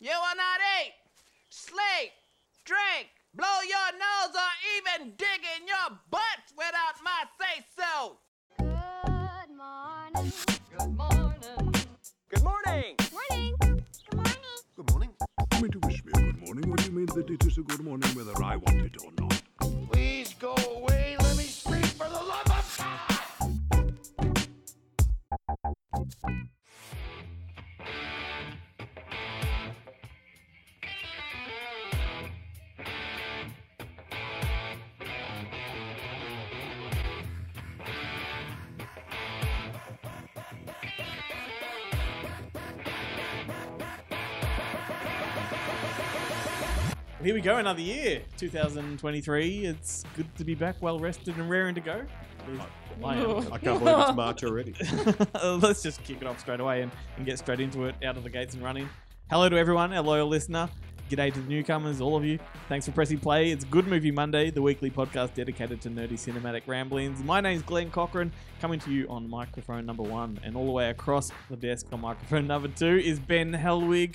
You will not eat, sleep, drink, blow your nose, or even dig in your butts without my say so. Good morning. Good morning. Good morning. Morning. Good morning. Good morning. You mean to wish me a good morning? What do you mean that it is a good morning whether I want it or not? Please go away. Let me sleep for the love of God. Here we go, another year, 2023. It's good to be back, well rested and raring to go. I am. I can't believe it's March already. Let's just kick it off straight away and, and get straight into it, out of the gates and running. Hello to everyone, our loyal listener. G'day to the newcomers, all of you. Thanks for pressing play. It's Good Movie Monday, the weekly podcast dedicated to nerdy cinematic ramblings. My name's Glenn Cochran, coming to you on microphone number one, and all the way across the desk on microphone number two is Ben Hellwig,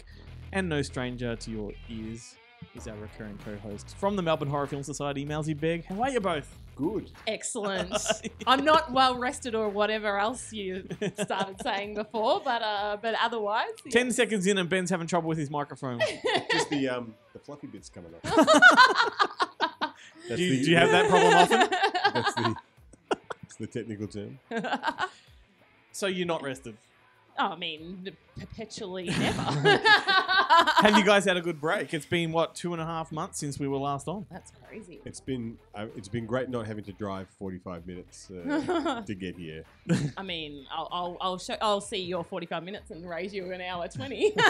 and no stranger to your ears is our recurring co-host from the Melbourne Horror Film Society, Mousy Beg. How are you both? Good. Excellent. I'm not well rested or whatever else you started saying before, but uh, but otherwise, yeah. Ten seconds in, and Ben's having trouble with his microphone. Just the um the fluffy bits coming up. Do, you, the, do you have that problem often? That's the that's the technical term. So you're not rested. Oh, I mean, perpetually never. Have you guys had a good break? It's been what two and a half months since we were last on. That's crazy. It's been uh, it's been great not having to drive 45 minutes uh, to get here. I mean, I'll I'll I'll, show, I'll see your 45 minutes and raise you an hour 20.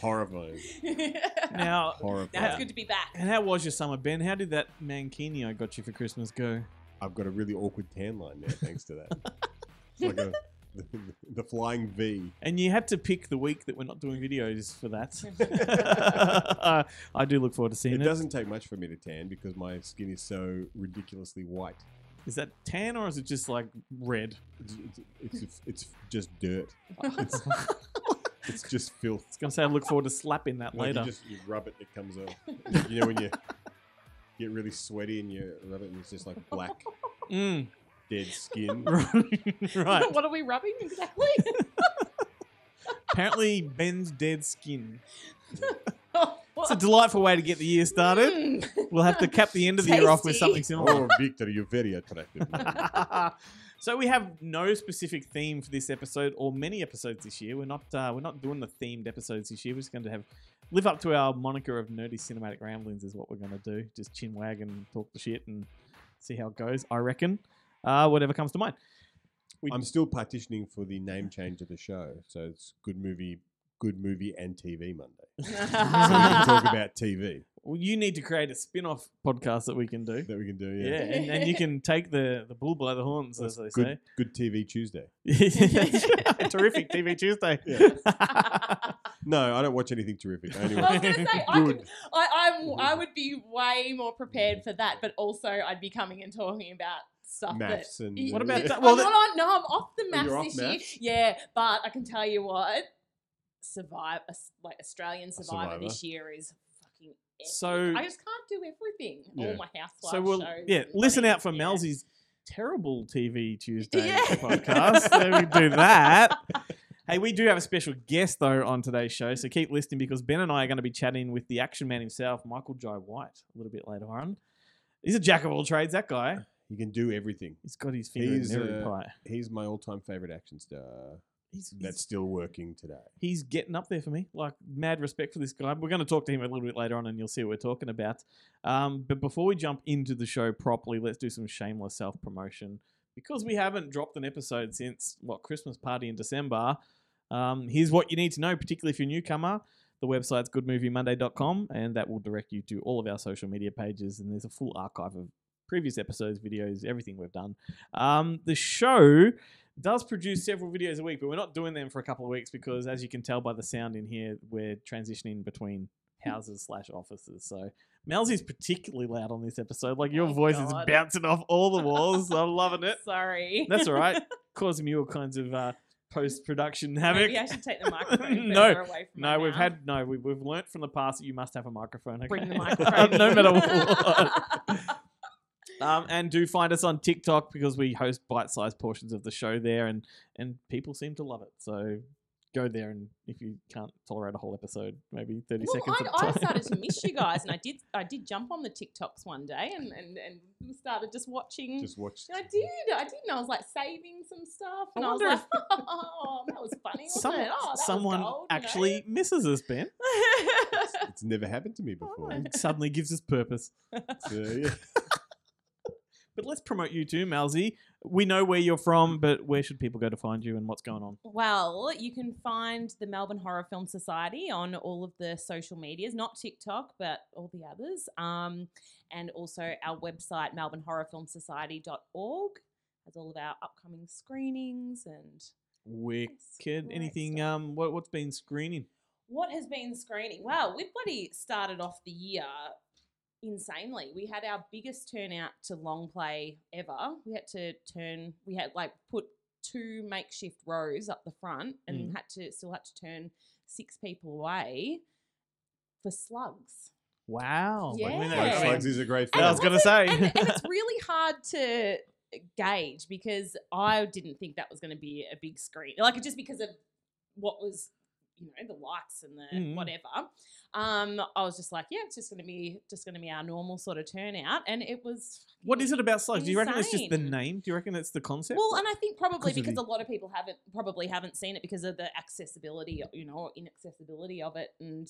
Horrifying. Now, Horrifying. It's good to be back. and how was your summer, Ben? How did that mankini I got you for Christmas go? I've got a really awkward tan line now thanks to that. It's like a the, the flying V. And you had to pick the week that we're not doing videos for that. uh, I do look forward to seeing It it. doesn't take much for me to tan because my skin is so ridiculously white. Is that tan or is it just like red? It's, it's, it's, it's just dirt. It's, it's just filth. It's gonna say I look forward to slapping that Like later. you just you rub it, it comes off. You know when you get really sweaty and you rub it and it's just like black, Mm. Dead skin. right. what are we rubbing exactly? Apparently, Ben's dead skin. It's a delightful way to get the year started. Mm. We'll have to cap the end of the year off with Tasty. something similar. Oh, Victor, you're very attractive. so we have no specific theme for this episode or many episodes this year. We're not uh, we're not doing the themed episodes this year. We're just going to have live up to our moniker of nerdy cinematic ramblings is what we're going to do. Just chin wag and talk the shit and see how it goes. I reckon. Uh, whatever comes to mind. We, I'm still partitioning for the name change of the show, so it's good movie, good movie and TV Monday. So we can talk about TV well, you need to create a spin-off podcast that we can do. that we can do. Yeah, Yeah, and, and you can take the, the bull by the horns, as they good, good TV Tuesday. Terrific TV Tuesday. No, I don't watch anything terrific. I only I was going to say, I, Good. could, I, I'm, I would be way more prepared for that, but also I'd be coming and talking about stuff maths that. and. What about I'm that? Well, not on, no, I'm off the Oh, maths off this year. Yeah, but I can tell you what, survive like Australian Survivor, Survivor. this year is fucking. Epic. So- I just can't do everything. Yeah. All my housewife So we'll shows. yeah listen out for yeah. Melzy's terrible TV Tuesday Yeah. podcast. so we do that. Hey, we do have a special guest though on today's show, so keep listening because Ben and I are going to be chatting with the action man himself, Michael Jai White, a little bit later on. He's a jack of all trades. That guy. He can do everything. He's got his finger He's, in every uh, pie. He's my all-time favorite action star. He's, That's he's, still working today. he's getting up there for me. Like mad respect for this guy. We're going to talk to him a little bit later on, and you'll see what we're talking about. Um, but before we jump into the show properly, let's do some shameless self promotion because we haven't dropped an episode since what Christmas party in December. Um, here's what you need to know, particularly if you're a newcomer. The website's goodmoviemonday.com, and that will direct you to all of our social media pages. And there's a full archive of previous episodes, videos, everything we've done. Um, the show does produce several videos a week, but we're not doing them for a couple of weeks because, as you can tell by the sound in here, we're transitioning between houses slash offices. So Melzy's particularly loud on this episode. Like your Oh, voice God. is bouncing off all the walls. I'm loving it. Sorry. That's all right. Causing me all kinds of uh, post production havoc. Maybe I should take the microphone No, away from my No, we've mouth. had no. We've, we've learnt from the past that you must have a microphone. Okay? Bring the microphone. no matter what. Um, and do find us on TikTok because we host bite-sized portions of the show there, and and people seem to love it. So go there, and if you can't tolerate a whole episode, maybe thirty Well, seconds. I, at a I time. started to miss you guys, and I did. I did jump on the TikToks one day, and and and we started just watching. Just watched. I did. I did. And I was like saving some stuff, I and I, was wonder like, "Oh, that was funny, wasn't Some, it? Oh, that was someone gold, you know?" actually misses us, Ben. It's never happened to me before. It suddenly gives us purpose. So, yeah. But let's promote you too, Malzy. We know where you're from, but where should people go to find you and what's going on? Well, you can find the Melbourne Horror Film Society on all of the social medias, not TikTok, but all the others. Um, and also our website, melbournehorrorfilmsociety.org, has all of our upcoming screenings and Wicked. Anything? stuff. Um, what what's been screening? what has been screening. Well, we've bloody started off the year insanely. We had our biggest turnout to long play ever. We had to turn. We had like put two makeshift rows up the front, and Mm. had to still had to turn six people away for slugs. Wow. Yeah. I mean, Yeah. that- Like I mean, Slugs is a great I was gonna say. and, and it's really hard to gauge because I didn't think that was going to be a big screen. Like just because of what was, you know, the lights and the Mhm. whatever. Um, I was just like, yeah, it's just going to be just going to be our normal sort of turnout, and it was. what is it about slugs? Do you reckon it's just the name? Do you reckon it's the concept? Well, and I think probably 'Cause because the- a lot of people haven't probably haven't seen it because of the accessibility, you know, or inaccessibility of it, and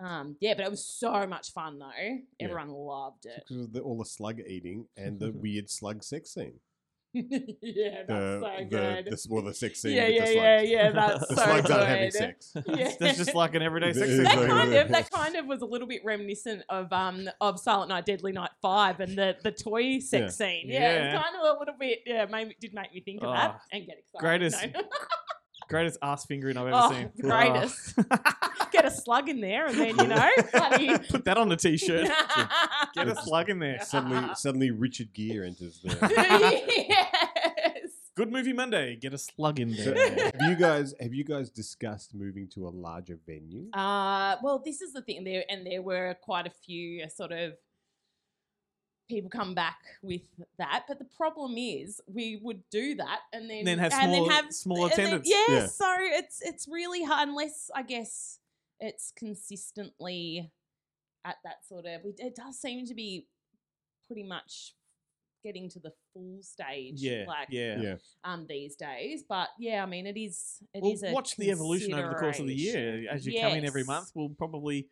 um, yeah, but it was so much fun though. Everyone loved it. Because of the, all the slug eating and the weird slug sex scene. yeah, that's The, so the, good. the, well, the sex scene yeah, with yeah, the yeah, slugs. yeah. That's The so slugs good. aren't having sex. Yeah. That's just like an everyday sex scene. that kind of that kind of was a little bit reminiscent of um of Silent Night, Deadly Night Five and the the toy sex scene. Yeah, Yeah. it's kind of a little bit. Yeah, made, did make me think of Oh, that and get excited. greatest No. Greatest ass fingering I've ever Oh, seen. the greatest. get a slug in there, and then you know, bloody. Put that on the t-shirt. Get a slug in there. Suddenly, suddenly Richard Gere enters the. yes. Good movie Monday. Get a slug in So, there. have you guys have you guys discussed moving to a larger venue? Uh, well, this is the thing there, and there were quite a few sort of people come back with that. But the problem is, we would do that, and then Then have and small- then have small and then- attendance. yeah, Yeah. so it's it's really hard unless I guess it's consistently at that sort of. we- It does seem to be pretty much getting to the full stage, Yeah, like yeah. Yeah. um these days. But yeah, I mean, it is it is We'll a watch the evolution over the course of the year as you come in every month. We'll probably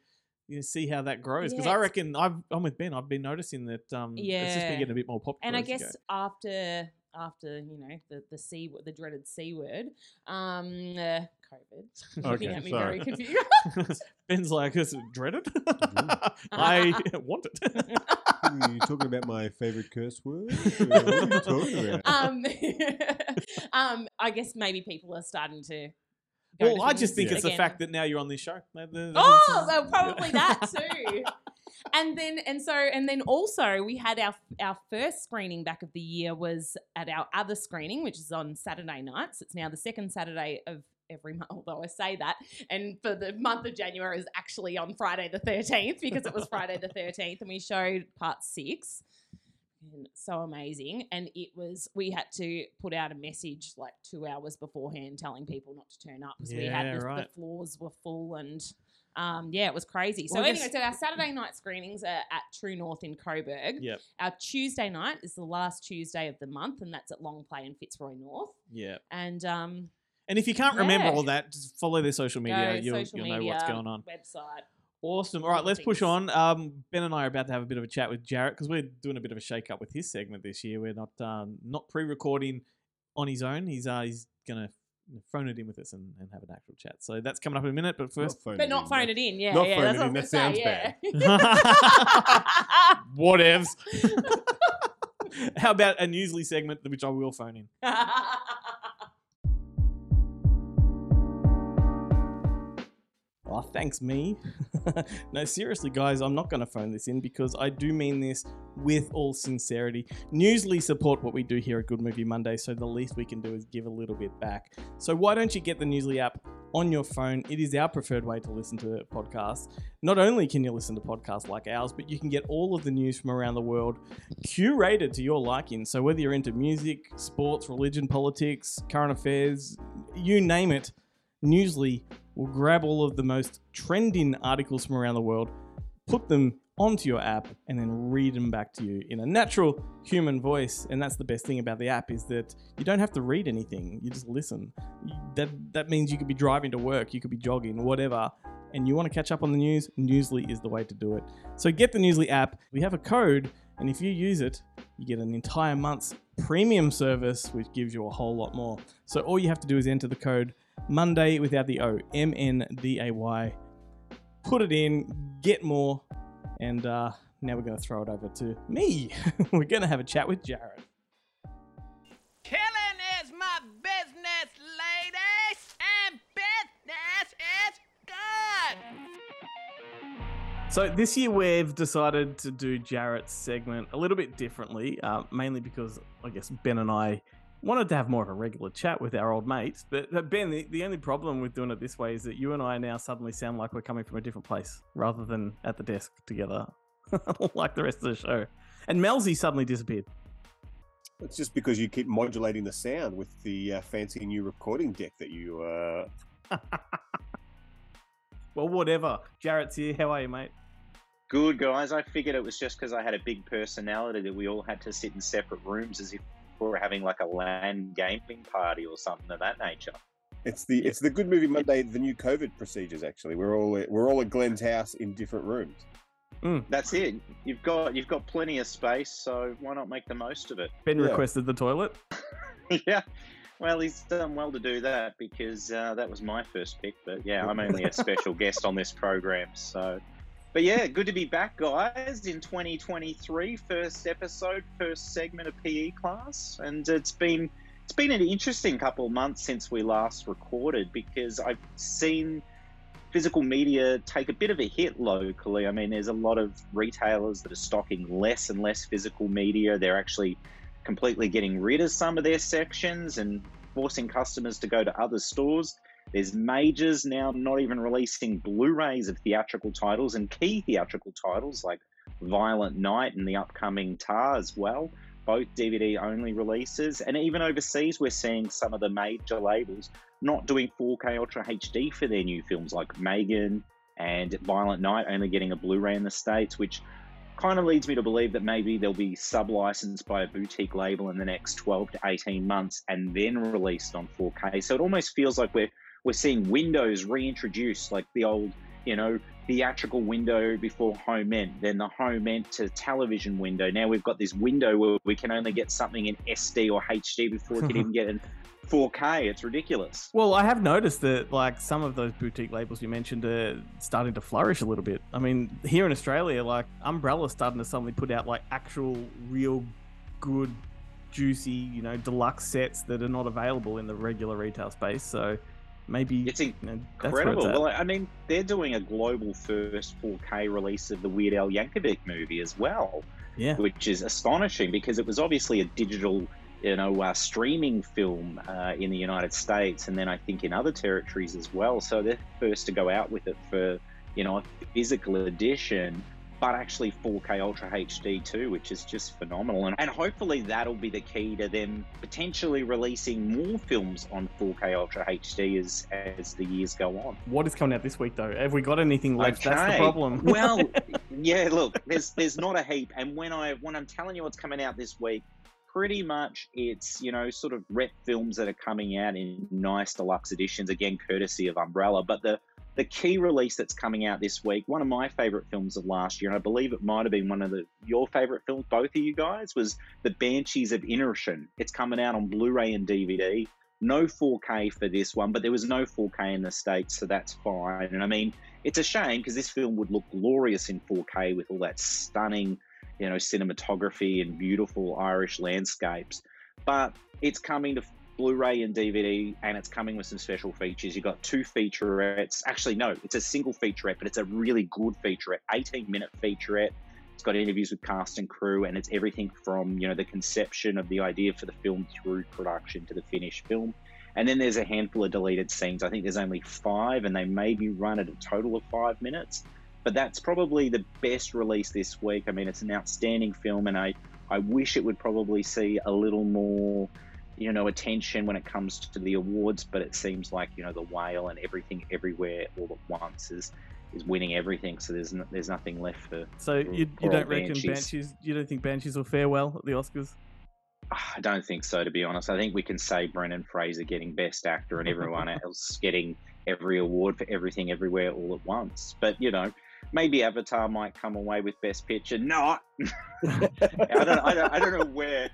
you know, see how that grows because Yeah, I reckon I've, I'm with Ben. I've been noticing that um, it's just been getting a bit more popular. and I guess go. after after you know the the c the dreaded c word, um, uh, COVID. Looking Okay, at me sorry. very confused. Ben's like, "Is it dreaded?" I want it. Are you talking about my favorite curse word? What are you talking about? um, um, I guess maybe people are starting to. Well, I just think it's the fact that now you're on this show. Oh, well, probably that too. and then and so and then also we had our our first screening back of the year was at our other screening, which is on Saturday nights. It's now the second Saturday of every month, although I say that. And for the month of January is actually on Friday the 13th because it was Friday the 13th and we showed part six. And so amazing. And it was, we had to put out a message like two hours beforehand telling people not to turn up because we Yeah, had the, the floors were full and um, yeah, it was crazy. So Well, anyway, so our Saturday night screenings are at True North in Coburg. Yep. Our Tuesday night is the last Tuesday of the month, and that's at Long Play in Fitzroy North. Yeah. And um, And if you can't remember all that, just follow their social media. go You'll, social you'll know media, what's going on. Website. Awesome. All all right, let's push on. Um, ben and I are about to have a bit of a chat with Jarrett because we're doing a bit of a shake up with his segment this year. We're not um, not pre-recording on his own. He's uh, he's gonna phone it in with us and, and have an actual chat. So that's coming up in a minute. But first, phone But it not in, phone it in. Yeah, not yeah. phone that's it what in, I was that gonna whatevs. How about a newsly segment which I will phone in? Oh, thanks, me. no, seriously, guys, I'm not going to phone this in because I do mean this with all sincerity. Newsly support what we do here at Good Movie Monday, so the least we can do is give a little bit back. So why don't you get the Newsly app on your phone? It is our preferred way to listen to podcasts. Not only can you listen to podcasts like ours, but you can get all of the news from around the world curated to your liking. So whether you're into music, sports, religion, politics, current affairs, you name it, Newsly will grab all of the most trending articles from around the world, put them onto your app, and then read them back to you in a natural human voice. And that's the best thing about the app is that you don't have to read anything; you just listen. That that means you could be driving to work, you could be jogging, whatever. And you want to catch up on the news? Newsly is the way to do it. So get the Newsly app. We have a code, and if you use it, you get an entire month's premium service, which gives you a whole lot more. So all you have to do is enter the code Monday without the O, M N D A Y. Put it in, get more, and uh, now we're going to throw it over to me. we're going to have a chat with Jarrett. Killing is my business, ladies, and business is good. So this year we've decided to do Jarrett's segment a little bit differently, uh, mainly because I guess Ben and I wanted to have more of a regular chat with our old mates. But, but Ben, the, the only problem with doing it this way is that you and I now suddenly sound like we're coming from a different place rather than at the desk together, like the rest of the show. And Melzy suddenly disappeared. It's just because you keep modulating the sound with the uh, fancy new recording deck that you. Uh... Well, whatever. Jarrett's here. How are you, mate? Good guys. I figured it was just because I had a big personality that we all had to sit in separate rooms as if we were having like a LAN gaming party or something of that nature. It's the it's the Good Movie Monday, the new COVID procedures. Actually, we're all we're all at Glenn's house in different rooms. That's it. You've got you've got plenty of space, so why not make the most of it? Ben Yeah. requested the toilet. yeah. Well, he's done well to do that because uh, that was my first pick. But yeah, I'm only a special guest on this program, so. But yeah, good to be back, guys, in 2023. First episode, first segment of PE class, and it's been it's been an interesting couple of months since we last recorded because I've seen physical media take a bit of a hit locally. I mean, there's a lot of retailers that are stocking less and less physical media. They're actually completely getting rid of some of their sections and forcing customers to go to other stores. There's majors now not even releasing Blu-rays of theatrical titles and key theatrical titles like Violent Night and the upcoming Tar as well. Both DVD only releases, and even overseas, we're seeing some of the major labels not doing 4K Ultra HD for their new films, like Megan and Violent Night, only getting a Blu-ray in the states, which kind of leads me to believe that maybe they'll be sub-licensed by a boutique label in the next 12 to 18 months and then released on 4K. So it almost feels like we're we're seeing windows reintroduced, like the old, you know, theatrical window before home end, then the home end to television window. Now we've got this window where we can only get something in SD or HD before we can even get in 4K. It's ridiculous. Well, I have noticed that like some of those boutique labels you mentioned are starting to flourish a little bit. I mean, here in Australia, like Umbrella's starting to suddenly put out like actual, real, good, juicy, you know, deluxe sets that are not available in the regular retail space. So maybe It's you know, incredible. Well, I mean, they're doing a global first 4K release of the Weird Al Yankovic movie as well. yeah. which is astonishing because it was obviously a digital, you know, uh, streaming film uh, in the United States, and then I think in other territories as well. So they're first to go out with it for, you know, a physical edition, but actually 4K Ultra HD too, which is just phenomenal. And, and hopefully that'll be the key to them potentially releasing more films on 4K Ultra HD as as the years go on. What is coming out this week though? Have we got anything left? That's the problem. well, yeah. Look, there's there's not a heap, and when I when I'm telling you what's coming out this week, pretty much it's you know sort of rep films that are coming out in nice deluxe editions, again courtesy of Umbrella. But the the key release that's coming out this week, one of my favorite films of last year, and I believe it might have been one of the your favorite films, both of you guys, was The Banshees of Inisherin. It's coming out on Blu-ray and DVD. No 4K for this one, but there was no 4K in the States, so that's fine. And I mean, it's a shame because this film would look glorious in 4K with all that stunning, you know, cinematography and beautiful Irish landscapes. But it's coming to Blu-ray and DVD, and it's coming with some special features. You've got two featurettes. Actually, no, it's a single featurette, but it's a really good featurette, 18-minute featurette. It's got interviews with cast and crew, and it's everything from you know the conception of the idea for the film through production to the finished film. And then there's a handful of deleted scenes. I think there's only five, and they maybe run at a total of five minutes. But that's probably the best release this week. I mean, it's an outstanding film, and I I wish it would probably see a little more, you know, attention when it comes to the awards. But it seems like you know the whale and everything everywhere all at once is is winning everything. So there's no, there's nothing left for. So you, you don't reckon Banshees. Banshees. You don't think Banshees will fare well at the Oscars? Ah, I don't think so, to be honest. I think we can say Brendan Fraser getting Best Actor and everyone else getting every award for everything everywhere all at once. But you know, maybe Avatar might come away with Best Picture. Not. I don't. I don't. I don't know where.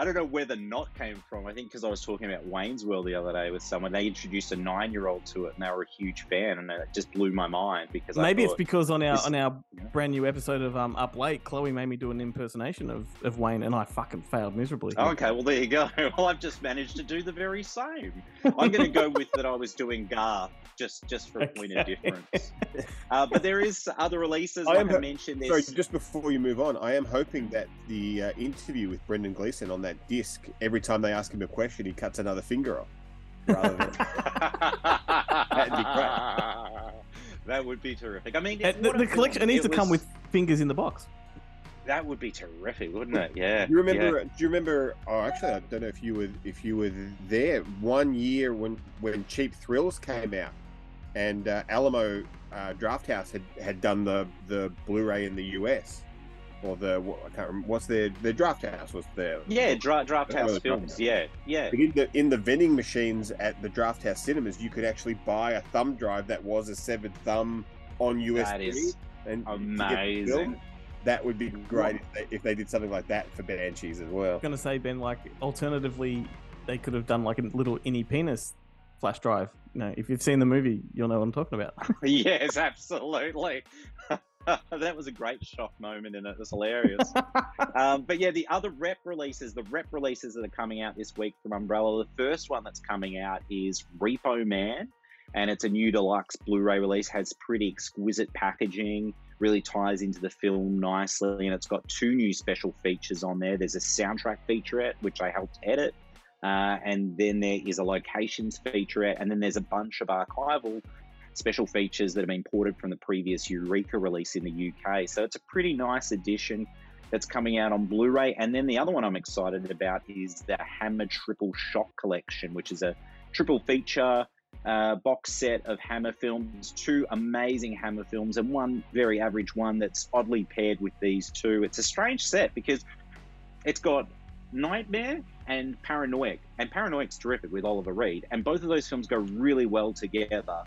I don't know where the knot came from. I think because I was talking about Wayne's World the other day with someone. They introduced a nine-year-old to it, and they were a huge fan, and it just blew my mind because I Maybe it's because on our this- on our Yeah. brand new episode of um Up Late, Chloe made me do an impersonation of, of Wayne, and I fucking failed miserably. Oh, okay, well there you go. Well, I've just managed to do the very same. I'm going to go with that. I was doing Garth just just for a point of difference. Uh, but there is other releases, I like am I ho- mentioned. Sorry, just before you move on, I am hoping that the uh, interview with Brendan Gleeson on that disc, every time they ask him a question, he cuts another finger off. Rather than, That'd be That would be terrific. I mean, Uh, the, the collection it needs to come with fingers in the box. That would be terrific, wouldn't it? Yeah. do you remember? yeah. Do you remember? Oh, actually, I don't know if you were if you were there one year when when Cheap Thrills came out, and uh, Alamo uh, Drafthouse had, had done the the Blu-ray in the US, or the what, I can't remember what's their the Drafthouse was there. Yeah, Dra- Drafthouse Films. Yeah, yeah. But in the in the vending machines at the Drafthouse cinemas, you could actually buy a thumb drive that was a severed thumb on USB. That is and to get the film. amazing. That would be great if they, if they did something like that for Banshees as well. I'm gonna say Ben, like alternatively, they could have done like a little innie penis flash drive. You know, if you've seen the movie, you'll know what I'm talking about. yes, absolutely. that was a great shock moment and it was hilarious. um, but yeah, the other rep releases, the rep releases that are coming out this week from Umbrella, the first one that's coming out is Repo Man. And it's a new deluxe Blu ray release, has pretty exquisite packaging, really ties into the film nicely. And it's got two new special features on there. There's a soundtrack featurette, which I helped edit. Uh, and then there is a locations featurette. And then there's a bunch of archival special features that have been ported from the previous Eureka release in the UK. So it's a pretty nice addition that's coming out on Blu ray. And then the other one I'm excited about is the Hammer Triple Shock Collection, which is a triple feature uh, box set of Hammer films, two amazing Hammer films, and one very average one that's oddly paired with these two. It's a strange set because it's got Nightmare and Paranoid, and Paranoid's terrific with Oliver Reed, and both of those films go really well together.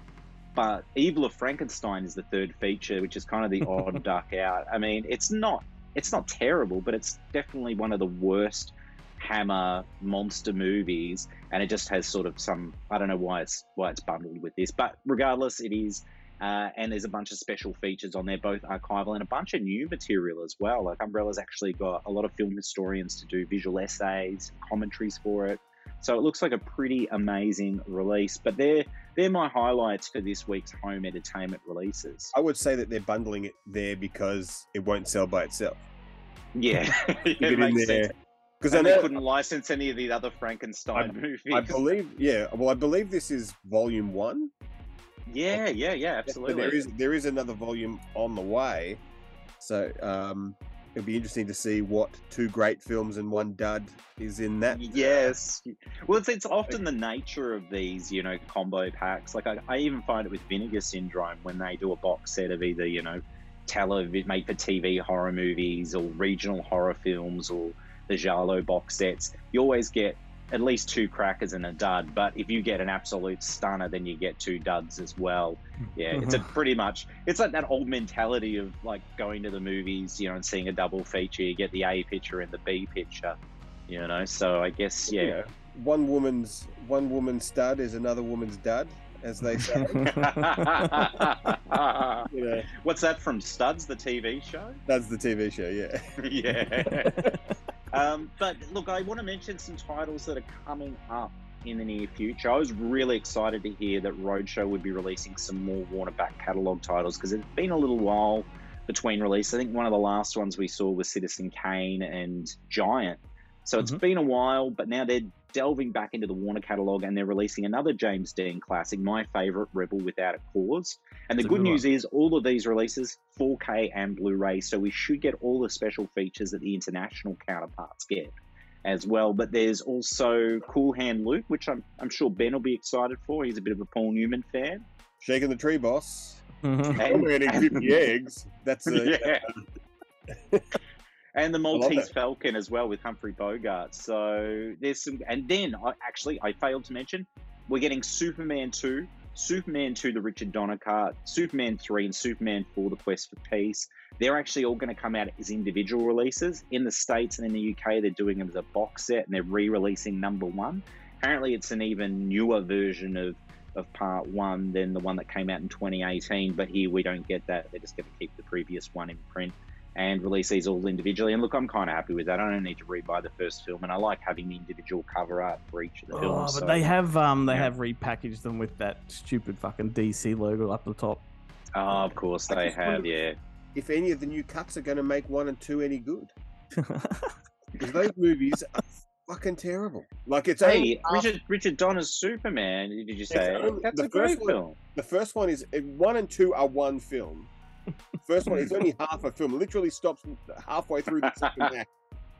But Evil of Frankenstein is the third feature, which is kind of the odd duck out. I mean, it's not it's not terrible, but it's definitely one of the worst Hammer monster movies, and it just has sort of some I don't know why it's why it's bundled with this, but regardless, it is. Uh, and there's a bunch of special features on there, both archival and a bunch of new material as well. Like Umbrella's actually got a lot of film historians to do visual essays, commentaries for it. So it looks like a pretty amazing release. But they're they're my highlights for this week's home entertainment releases. I would say that they're bundling it there because it won't sell by itself. Yeah, it makes there. sense. Because I they couldn't license any of the other Frankenstein movies. I believe, yeah. Well, I believe this is volume one. yeah, yeah, yeah, But absolutely. there is there is another volume on the way, so um, it'll be interesting to see what two great films and one dud is in that. Yes. Well, it's, it's often the nature of these, you know, combo packs. Like, I, I even find it with Vinegar Syndrome when they do a box set of either, you know, television made for TV horror movies or regional horror films or the giallo box sets. You always get at least two crackers and a dud. But if you get an absolute stunner, then you get two duds as well. Yeah, it's a uh-huh. pretty much it's like that old mentality of like going to the movies, you know, and seeing a double feature. You get the A picture and the B picture, you know. So I guess You yeah. one woman's one woman's stud is another woman's dud, as they say. you know, What's that from Studs, the TV show? that's the TV show. Yeah. yeah. um, but look, I want to mention some titles that are coming up in the near future. I was really excited to hear that Roadshow would be releasing some more Warner back catalog titles because it's been a little while between release. I think one of the last ones we saw was Citizen Kane and Giant. So it's Mhm. been a while, but now they're delving back into the Warner catalog and they're releasing another James Dean classic, my favorite, Rebel Without a Cause. And the good good news is all of these releases 4K and Blu-ray, so we should get all the special features that the international counterparts get as well. But there's also Cool Hand Luke, which I'm, I'm sure Ben will be excited for. He's a bit of a Paul Newman fan. Shaking the tree, boss. Mhm. I'm eating 50 eggs. That's uh, yeah. and the Maltese. Falcon as well with Humphrey Bogart. So there's some, and then I actually I failed to mention we're getting Superman two, Superman two, the Richard Donner cut, Superman three, and Superman four, the Quest for Peace. They're actually all going to come out as individual releases in the states and in the UK. They're doing them as a box set and they're re-releasing number one. Apparently, it's an even newer version of of part one than the one that came out in 2018. But here we don't get that. They're just going to keep the previous one in print and release these all individually. And look, I'm kind of happy with that. I don't need to rebuy the first film, and I like having the individual cover art for each of the Oh, films. but so- they have um they yeah. have repackaged them with that stupid fucking DC logo up the top. oh, of course they have. Yeah, if any of the new cuts are going to make one and two any good. Because those movies are fucking terrible. Like it's only Hey, half- Richard Richard Donner's Superman. Did you say only- that's the a great first one- film? the first one is one and two are one film. First one is only half a film. Literally stops halfway through the second act.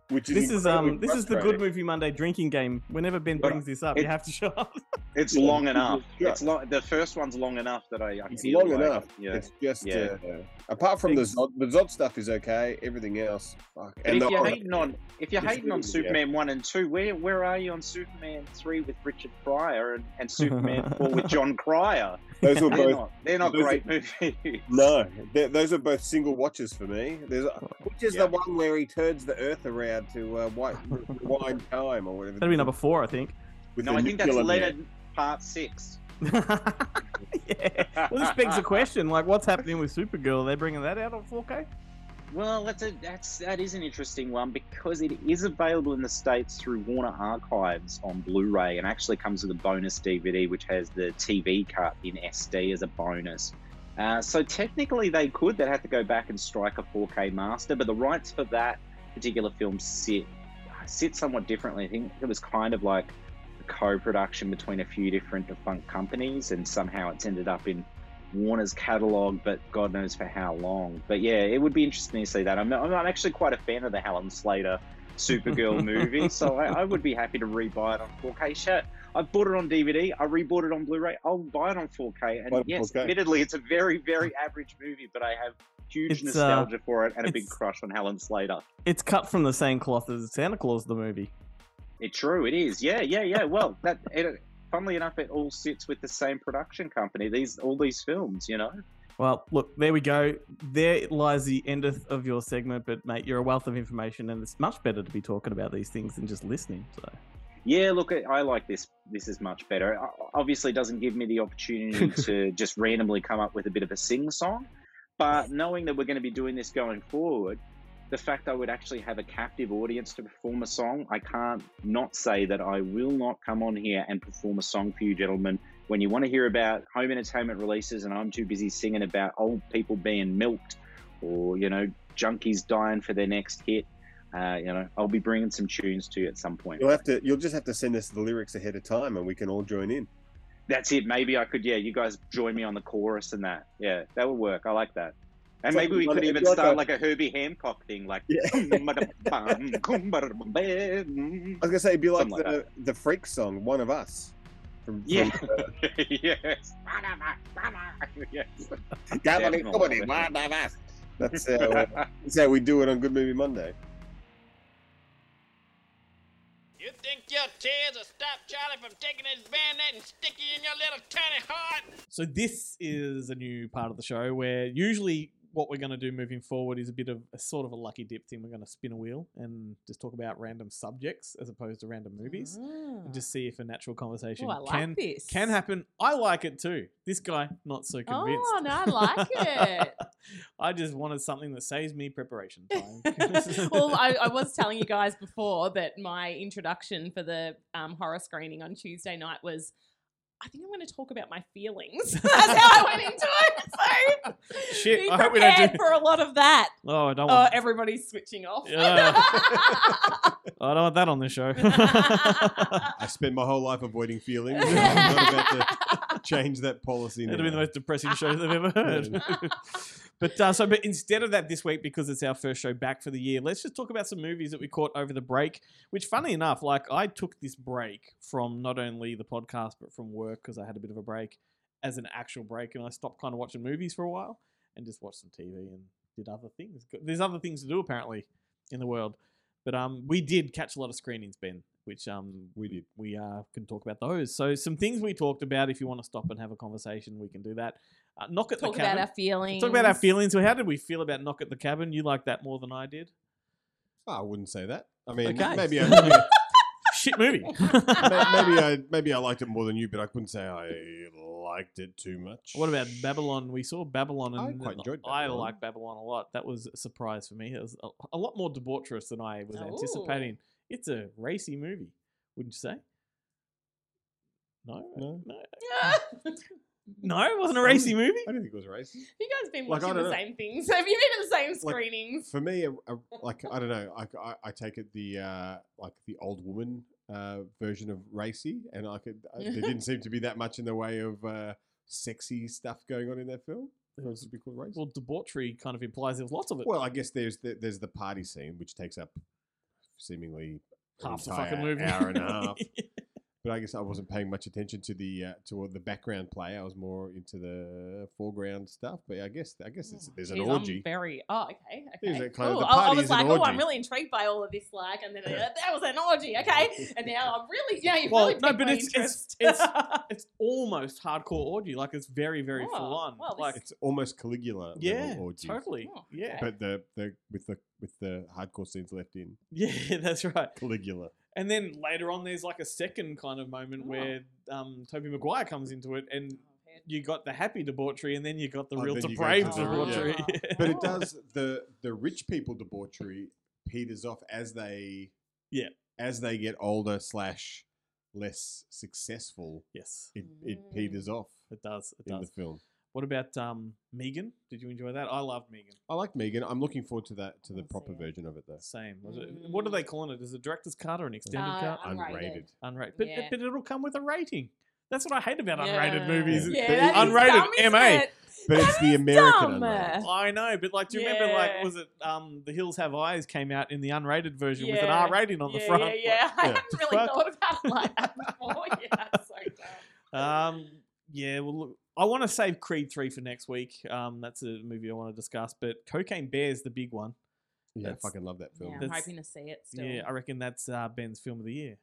Which is this is um this is the Good. Movie Monday drinking game. Whenever Ben But brings this up, it- you have to show up. It's long enough. shut. It's long. The first one's long enough that I. I It's long like, enough. Yeah. It's just Yeah. uh, apart from the Zod, the Zod stuff is okay. Everything else, fuck. But if the- you're hating on if you're It's hating on really, yeah. Superman one and two, where where are you on Superman three with Richard Pryor and, and Superman four with Jon Cryer? Those were They're both not they're not those are- great movies. no. Those are both single watches for me. There's which is Yeah. the one where he turns the Earth around to uh, white wind time or whatever. That'd be number four, I think. With No, I think that's nuclear Leonard man. Part Six. yeah. Well, this begs the question: like, what's happening with Supergirl? Are they bringing that out on 4K? Well, that's a that's that is an interesting one because it is available in the states through Warner Archives on Blu-ray, and actually comes with a bonus DVD which has the TV cut in SD as a bonus. Uh, so technically, they could. They'd have to go back and strike a 4K master, but the rights for that particular film sit sit somewhat differently. I think it was kind of like a co-production between a few different defunct companies, and somehow it's ended up in Warner's catalog, but God knows for how long. But yeah, it would be interesting to see that. I'm, I'm I'm actually quite a fan of the Helen Slater Supergirl movie, so I, I would be happy to rebuy it on 4K. Shit, I bought it on DVD, I rebought it on Blu-ray. I'll buy it on 4K, and on yes, 4K. admittedly, it's a very, very average movie, but I have huge It's, uh, nostalgia for it and a big crush on Helen Slater. It's cut from the same cloth as Santa Claus the movie. It's true, it is. Yeah, yeah, yeah. Well, that it, funnily enough, it all sits with the same production company. These all these films, you know. Well, look, there we go. There lies the end of, your segment, but mate, you're a wealth of information, and it's much better to be talking about these things than just listening. So, Yeah, look, I I like this. This is much better. Obviously, it doesn't give me the opportunity to just randomly come up with a bit of a sing song, but knowing that we're going to be doing this going forward, the fact I would actually have a captive audience to perform a song, I can't not say that I will not come on here and perform a song for you, gentlemen. When you want to hear about home entertainment releases, and I'm too busy singing about old people being milked, or you know, junkies dying for their next hit. Uh, you know, I'll be bringing some tunes to you at some point. You'll have to. You'll just have to send us the lyrics ahead of time, and we can all join in. That's it. Maybe I could. Yeah, you guys join me on the chorus and that. Yeah, that would work. I like that. And maybe we could even start like a Herbie Hancock thing, like. Yeah. yeah. I was gonna say it'd be like Something like the the freak song, "One of Us." From, from, yes. uh, yes. Gathering Company, Definitely. One of Us. That's how, uh, that's how we do it on Good Movie Monday. You think your tears will stop Charlie from taking his bayonet and stick you in your little tiny heart? so this is a new part of the show where usually what we're going to do moving forward is a bit of a sort of a lucky dip thing. We're going to spin a wheel and just talk about random subjects as opposed to random movies, and just see if a natural conversation Oh, I like can this. can happen. I like it too. This guy not so convinced. Oh no, I like it. I just wanted something that saves me preparation time. well, I, I was telling you guys before that my introduction for the um, horror screening on Tuesday night was. I think I'm going to talk about my feelings. That's how I went into it. So Shit, be I hope we don't prepared do- for a lot of that. oh, I don't Oh, want. everybody's switching off. Yeah. Oh, I don't want that on this show. I spent my whole life avoiding feelings. I'm not about to change that policy now. It'll be the most depressing show they've ever heard. but uh, so, but instead of that this week, because it's our first show back for the year, let's just talk about some movies that we caught over the break. Which, funny enough, like I took this break from not only the podcast but from work because I had a bit of a break as an actual break, and I stopped kind of watching movies for a while and just watched some TV and did other things. There's other things to do apparently in the world, but um, we did catch a lot of screenings, Ben, which um We did. we uh, can talk about those. So some things we talked about. If you want to stop and have a conversation, we can do that. Uh, knock at Talk the about our feelings. Talk about our feelings. So how did we feel about knock at the cabin? You liked that more than I did. Oh, I wouldn't say that. I mean, Okay. maybe, I, maybe, Shit movie. maybe I maybe I liked it more than you, but I couldn't say I liked it too much. What about Babylon? We saw Babylon, and I and quite enjoyed I Babylon. like Babylon a lot. That was a surprise for me. It was a, a lot more debaucherous than I was Ooh. anticipating. It's a racy movie, wouldn't you say? No, No. no, no. It wasn't a racy movie. I didn't think it was racist. you guys been Like, I watching don't the know. same things? Have you been at the same Like, screenings? For me, a, a, like I don't know, I, I, I take it the uh, like the old woman uh, version of racy, and I could uh, there didn't seem to be that much in the way of uh, sexy stuff going on in that film. It was to be called racy. Well, debauchery kind of implies there's lots of it. Well, I guess there's the, there's the party scene, which takes up seemingly half the fucking movie. hour and a half. But I guess I wasn't paying much attention to the uh, to the background play. I was more into the foreground stuff. But I guess I guess it's, there's an Jeez, orgy. I'm very. Oh, okay. Is Okay. it kind of- cool. the I, I was is like, oh, I'm really intrigued by all of this, like, and then uh, that was an orgy. Okay, and now I'm really, yeah, you've Well, really no, but my it's- it's- interest. it's almost hardcore orgy. Like it's very, very Oh, full on. well, like It's almost Caligula. yeah, level orgy. totally. Oh, Yeah, But the, the with the with the hardcore scenes left in yeah, that's right. Caligula. And then later on, there's like a second kind of moment Oh. where um, Tobey Maguire comes into it, and you got the happy debauchery, and then you got the Oh, real then go depraved to the debauchery. yeah. But it Oh. does the the rich people debauchery peters off as they Yeah. as they get older slash less successful. yes, It it peters off it does. It in does. the film. What about um, Megan? Did you enjoy that? I loved Megan. I like Megan. I'm looking forward to that to the I'll proper it. version of it though. Same. Was it, what are they calling it? Is it director's cut or an extended Uh, cut? Unrated. Unrated. Unrated. But, yeah. but it'll come with a rating. That's what I hate about Yeah. unrated movies. Yeah, But that is unrated dumb, isn't MA. it? But it's the American dumb. unrated. I know, but like, do you remember, like, was it um, The Hills Have Eyes came out in the unrated version with an R rating on the front? Yeah, yeah. I Yeah. hadn't really thought about it like that before. Yeah, it's so dumb. Um, yeah, well, look, I want to save Creed 3 for next week. Um, that's a movie I want to discuss, but Cocaine Bear is the big one. Yeah, I That's- fucking love that film. Yeah, I'm That's- hoping to see it still. Yeah, I reckon that's uh, Ben's film of the year.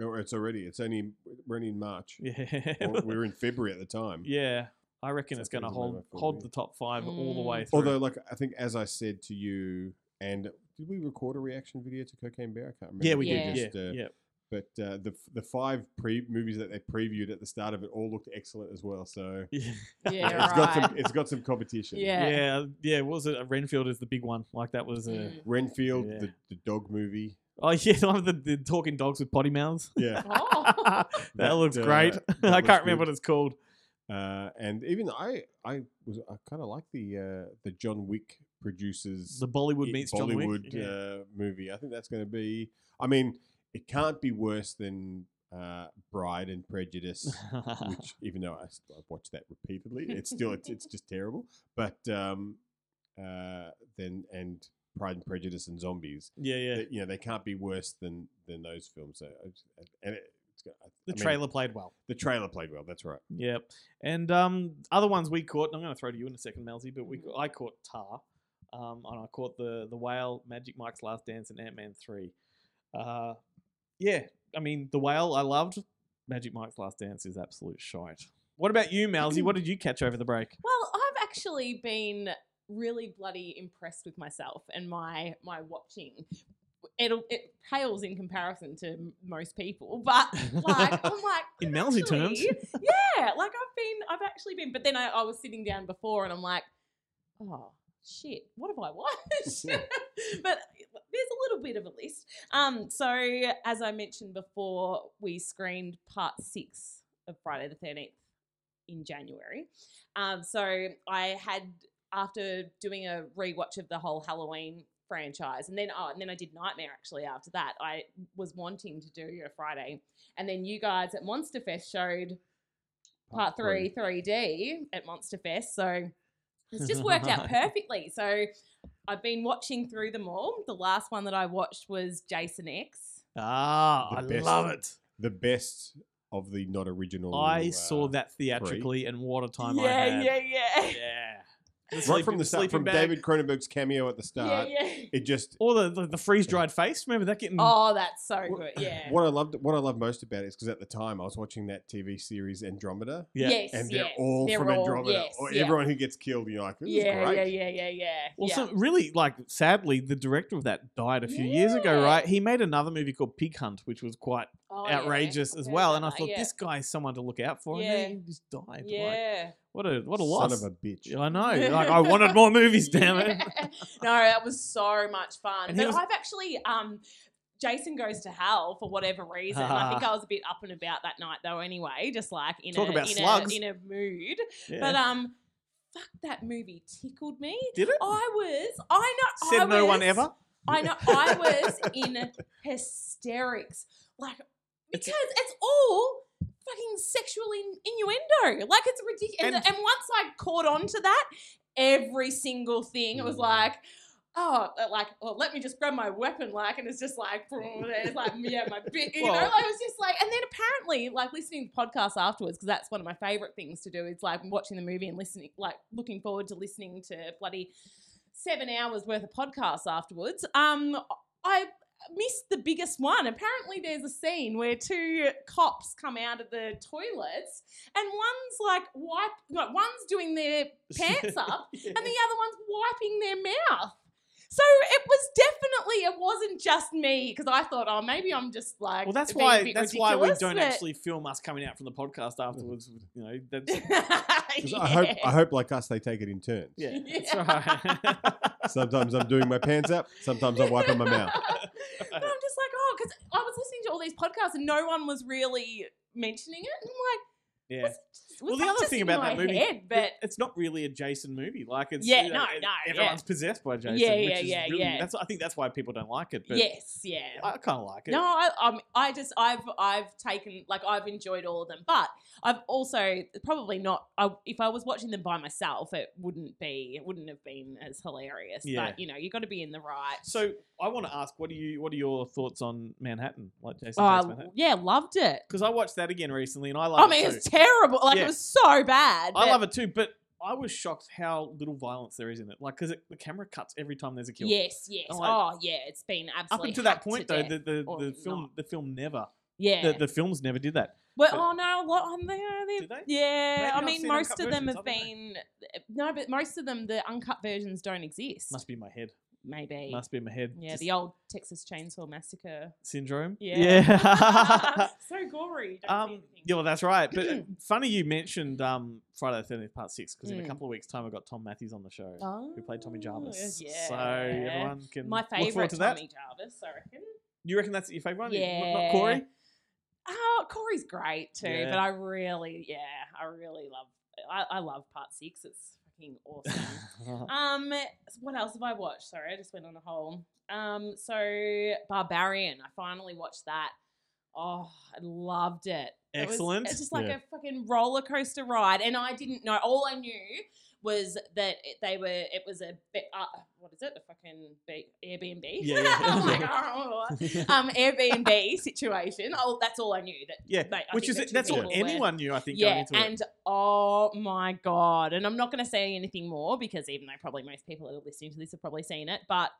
Oh, it's already. It's only we're only in March. Yeah. Or we were in February at the time. yeah. I reckon So it's going to think it's hold film, hold yeah. the top five all the Mm. way through. Although, like I think, as I said to you, and did we record a reaction video to Cocaine Bear? I can't remember. yeah, we Yeah. did. Just, yeah, uh, yeah. But uh, the the five pre movies that they previewed at the start of it all looked excellent as well. So Yeah, it's got some it's got some competition. Yeah. Yeah, yeah. What was it? Renfield is the big one. Like that was a. Mm. Renfield, Yeah. the, the dog movie. Oh yeah, the one with the, the talking dogs with potty mouths. Yeah. Oh. that, That, looks uh, great. that I looks can't remember good. what it's called. Uh, and even I, I was I kind of like the uh, the John Wick producers The Bollywood i- meets John Wick. Bollywood Yeah. uh, movie. I think that's going to be. I mean, it can't be worse than uh, Bride and Prejudice, which even though I, I've watched that repeatedly, it's still it's, it's just terrible. But um, uh, then and Pride and Prejudice and Zombies, yeah, yeah. they- you know, they can't be worse than than those films. So, and it, it's, got- I- The I mean, trailer played well. the trailer played well. That's right. Yep. And um, other ones we caught. And I'm going to throw to you in a second, Melzy. But we Mhm. I caught Tar, um, and I caught the the Whale, Magic Mike's Last Dance, and Ant Man three. Uh, yeah. I mean, the Whale I loved. Magic Mike's Last Dance is absolute shite. What about you, Malzy? what did you catch over the break? Well, I've actually been really bloody impressed with myself and my my watching. It'll, it pales in comparison to m- most people, but like I'm like In Malzy terms. yeah. Like I've been, I've actually been, but then I, I was sitting down before and I'm like, oh shit, what have I watched? but there's a little bit of a list. Um, so as I mentioned before, we screened part six of Friday the Thirteenth in January. Um, so I had after doing a rewatch of the whole Halloween franchise, and then oh, and then I did Nightmare actually after that. I was wanting to do a Friday, and then you guys at Monster Fest showed part three 3D at Monster Fest, so it's just worked out perfectly. So I've been watching through them all. The last one that I watched was Jason X. Ah, The I best- love it. The best of the not original. I uh, saw that theatrically, and what a time I had. yeah, yeah, yeah. The right sleeping- from the start, from bag. David Cronenberg's cameo at the start. yeah. It just Or the, the, the freeze dried face. Remember that getting. Oh, that's so What- good. Yeah. what I loved. What I love most about it is because at the time I was watching that TV series Andromeda, yeah. Yes. and they're yeah. all They're from all- Andromeda. yes, or yeah. Everyone who gets killed, you're like, this is Yeah, great. yeah, yeah, yeah, yeah. Well, yeah. some really like sadly, the director of that died a few years ago, right? He made another movie called Pig Hunt, which was quite Oh, outrageous I've as well. And I thought yeah. this guy's someone to look out for, Yeah. and then he just died. Like, Yeah. what a what a Son loss. of a bitch. I know. Like I wanted more movies, damn it. no, that was so much fun. And but was- I've actually um Jason goes to hell for whatever reason. I think I was a bit up and about that night though anyway, just like in Talk a about in slugs. a in a mood. Yeah. But um fuck that movie tickled me. Did it? I was I know Said I no one ever. I know I was in hysterics. Like because it's, all fucking sexual in, innuendo. Like it's ridiculous. And, And- and once I caught on to that, every single thing it was Mm. like Oh, uh, like, oh, let me just grab my weapon, like, and it's just like, it's like, yeah, my bit, you know, Well- like, it was just like, and then apparently, like, listening to podcasts afterwards, because that's one of my favorite things to do, is like watching the movie and listening, like, looking forward to listening to bloody seven hours worth of podcasts afterwards. Um, I missed the biggest one. Apparently, there's a scene where two cops come out of the toilets, and one's like wipe, no, one's doing their pants up, and the other one's wiping their mouth. So it was definitely it wasn't just me because I thought, oh, maybe I'm just like Well, that's why that's why we don't but- actually film us coming out from the podcast mm. afterwards. You know, that's 'Cause I hope, I hope, like us, they take it in turns. yeah, that's Yeah. right. Sometimes I'm doing my pants up. Sometimes I'm wiping my mouth. But I'm just like, oh, because I was listening to all these podcasts and no one was really mentioning it. And I'm like, yeah. was, was Well, the other thing about that movie, head? But it's not really a Jason movie. Like it's Yeah, you know, no, it- no, yeah. everyone's possessed by Jason. Yeah, which yeah, is yeah, really, yeah. That's I think that's why people don't like it. But yes, yeah. I kind of like it. No, I, um, I just I've I've taken like I've enjoyed all of them, but I've also probably not. I, if I was watching them by myself, it wouldn't be it wouldn't have been as hilarious. Yeah. But you know, you got to be in the right. So I want to ask, what do you what are your thoughts on Manhattan? Like Jason oh, Takes Manhattan? yeah, loved it. Because I watched that again recently, and I love I it mean, too. Terrible. Like Yeah. it was so bad. I love it too, but I was shocked how little violence there is in it. Like, because the camera cuts every time there's a kill. Yes, yes. Like- oh, yeah. It's been absolutely Up until that point, though, the the, the film not. the film never yeah. the, the films never did that. Well, But- oh no, on there. Did they? Yeah, Maybe I mean, most of them versions, have been eh, no, but most of them, the uncut versions don't exist. Must be my head. Maybe. Must be in my head. yeah, Just the old Texas Chainsaw Massacre. syndrome. Yeah. Yeah. so gory. Don't um. Yeah, well, that's right. But funny you mentioned um Friday the Thirteenth Part Six because in a Mm. couple of weeks' time I've got Thom Mathews on the show. who played Tommy Oh, Jarvis. Yeah. So everyone can My look forward favourite to that. Tommy Jarvis, I reckon. You reckon that's your favourite one? Yeah. Not Corey? Oh, Corey's great too, Yeah. but I really, yeah, I really love. I, I love Part Six. It's fucking awesome. Um, what else have I watched? Sorry, I just went on a whole. Um, so Barbarian, I finally watched that. Oh, I loved it. It was- Excellent. it's just like Yeah. a fucking roller coaster ride, and I didn't know. All I knew was that it, they were. It was a uh, what is it? A fucking B- Airbnb. Yeah, yeah. Oh, um, Airbnb situation. Oh, that's all I knew. That yeah, I which is that that's all were- anyone knew. I think. going yeah, into it. and oh my god! And I'm not going to say anything more because even though probably most people that are listening to this have probably seen it, but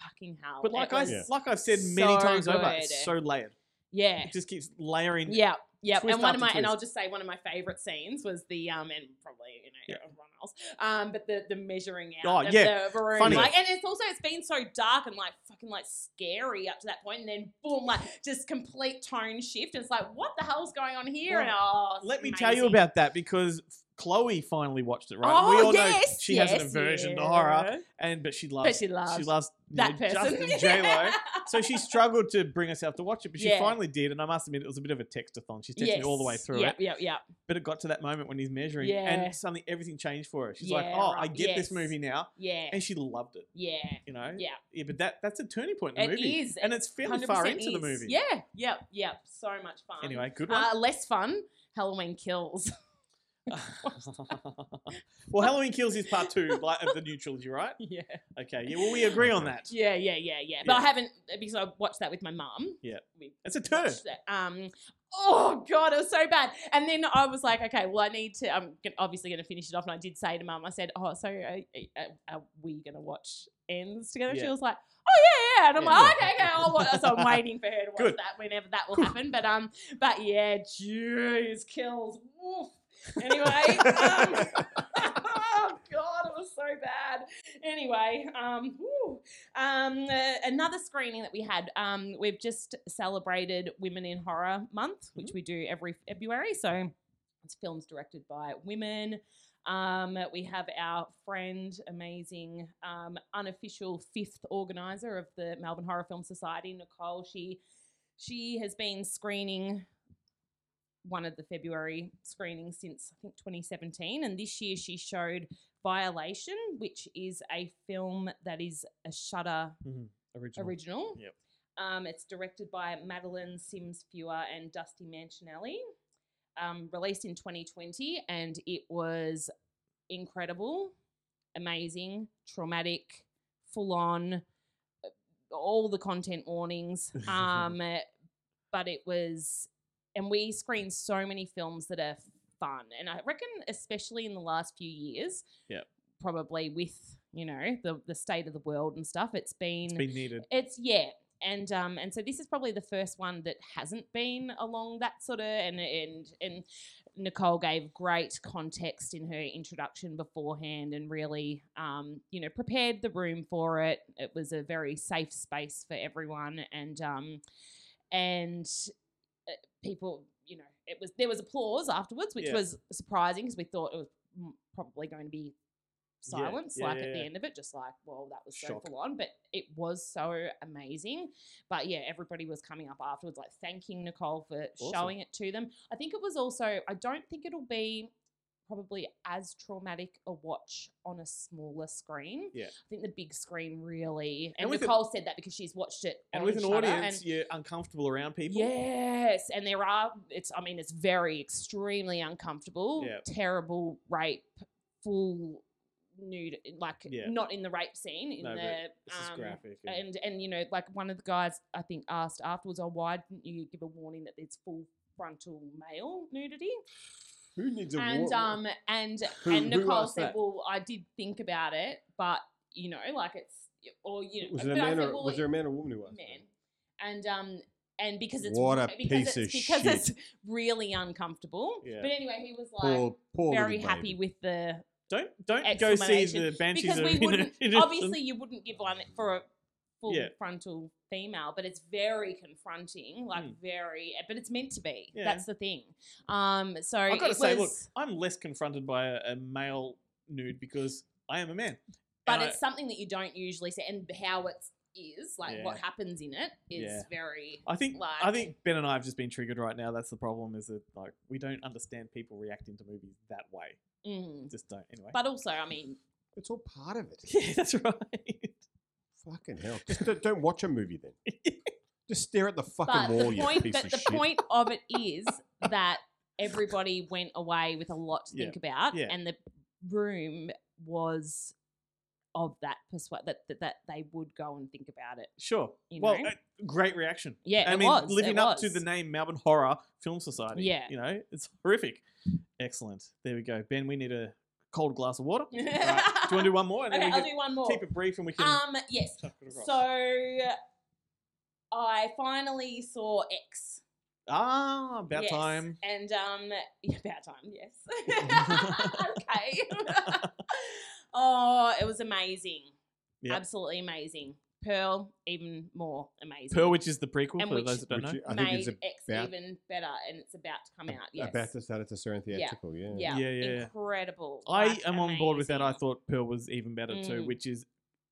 fucking hell! But like I like I've said many so times over, it's so layered. yeah, It just keeps layering. yeah, yeah. And one of my and. I'll just say one of my favorite scenes was the um and probably you know Yeah. everyone else um but the the measuring Oh, out of yeah. the room Funny. like and it's also it's been so dark and like fucking like scary up to that point and then boom like just complete tone shift. It's like what the hell's going on here? and oh, Let me tell you about that because Chloe finally watched it, right? Oh, we all know yes, she has an yes, aversion to horror, and but she loves she loves she loves that know, person. Justin J Lo. so she struggled to bring herself to watch it, but she Yeah. finally did, and I must admit it was a bit of a textathon. She's texting me all the way through yep, it, Yep, yep, but it got to that moment when he's measuring, Yeah. and suddenly everything changed for her. She's like, Yeah, "Oh, I right, get this movie now," yeah, and she loved it. yeah. You know, Yeah. yeah. But that that's a turning point in the It movie, is, and it's fairly far 100% into the movie. Yeah, yep, yep. So much fun. Anyway, good one. uh, less fun. Halloween Kills. well, Halloween Kills is part two, like of the new trilogy, right? yeah. Okay, yeah. Well, we agree on that. Yeah, yeah, yeah, yeah. But I haven't because I watched that with my mum. Yeah. We It's a watched that. Um. Oh god, it was so bad. And then I was like, okay, well, I need to. I'm obviously going to finish it off. And I did say to mum, I said, oh, so are, are, are we going to watch Ends together? She Yeah. was like. Oh yeah, yeah, and I'm Yeah. like, okay, okay, I'll watch. So I'm waiting for her to watch Good. that whenever that will happen. But um, but yeah, jeez, kills. Woof. Anyway, um, oh god, it was so bad. Anyway, um, um, uh, another screening that we had. Um, we've just celebrated Women in Horror Month, which we do every February. So it's films directed by women. Um, we have our friend, amazing, um, unofficial fifth organizer of the Melbourne Horror Film Society, Nicole. She she has been screening one of the February screenings since I think 2017, and this year she showed Violation, which is a film that is a Shudder Original. original. Yep. Um, it's directed by Madeleine Sims-Fewer and Dusty Mancinelli. Um, released in 2020, and it was incredible, amazing, traumatic, full on, uh, all the content warnings. Um, but it was, and we screen so many films that are fun, and I reckon, especially in the last few years, yeah, probably with you know the the state of the world and stuff, it's been It's been needed. it's yeah, and um, and so this is probably the first one that hasn't been along that sort of and and and Nicole gave great context in her introduction beforehand and really um, you know prepared the room for it. It was a very safe space for everyone, and um, and people you know it was there was applause afterwards, which Yeah. was surprising because we thought it was probably going to be silence yeah, like yeah, at the end of it just like well that was so full on but it was so amazing but yeah everybody was coming up afterwards like thanking nicole for Awesome. showing it to them i think it was also i don't think it'll be probably as traumatic a watch on a smaller screen Yeah. i think the big screen really and, And an- nicole said that because she's watched it And with an audience, and- you're uncomfortable around people. Yes, and there are. It's. I mean, it's very extremely uncomfortable. Yeah. Terrible rape, full nude, like Yeah. not in the rape scene. In No, the This is um, graphic. and- and and you know, like one of the guys I think asked afterwards, "Oh, why didn't you give a warning that there's full frontal male nudity?" Who needs a And war- um and Who- and Nicole said, that? "Well, I did think about it, but you know, like it's or you know, was it a man said, or well, was there a man or woman who asked? man. And um and because it's What a because piece it's, of because shit. it's really uncomfortable. Yeah. But anyway, he was like Poor, poor very happy baby. with the don't don't go see the Banshees because we wouldn't obviously you wouldn't give one for a full Yeah. frontal female, but it's very confronting, like Mm. very but it's meant to be. Yeah. That's the thing. Um so I've got to say, was, look, I'm less confronted by a, a male nude because I am a man. but And I- it's something that you don't usually see and how it is, like what happens in it is Yeah. very I think like, I think Ben and I have just been triggered right now. That's the problem. Is that like we don't understand people reacting to movies that way. mm. Just don't. Anyway. but also I mean It's all part of it. yeah, that's right. Fucking hell. Just don't, don't watch a movie then. Just stare at the fucking but wall, the you point piece but of the shit. point of it is that everybody went away with a lot to Yeah. think about Yeah. and the room was of that persuade that, that that they would go and think about it Sure. You well, know? uh, great reaction. yeah I it mean, was, living it up to was. the name Melbourne Horror Film Society. Yeah. You know, it's horrific. Excellent. There we go. Ben, we need a cold glass of water. Right. Do you want to do one more? And okay i'll do one more keep it brief and we can. um yes chuck it across. so i finally saw x ah, about Yes, time. And um, yeah, about time, yes. okay. oh, it was amazing. Yep. Absolutely amazing. Pearl, even more amazing. Pearl, which is the prequel And for which- those that don't know. Which I made think it's X about even better, and it's about to come out. Yes. about to start at the Australian theatrical. Yeah. yeah, Yeah, yeah, yeah. incredible. I like, am on board with that. I thought Pearl was even better too, Mm. which is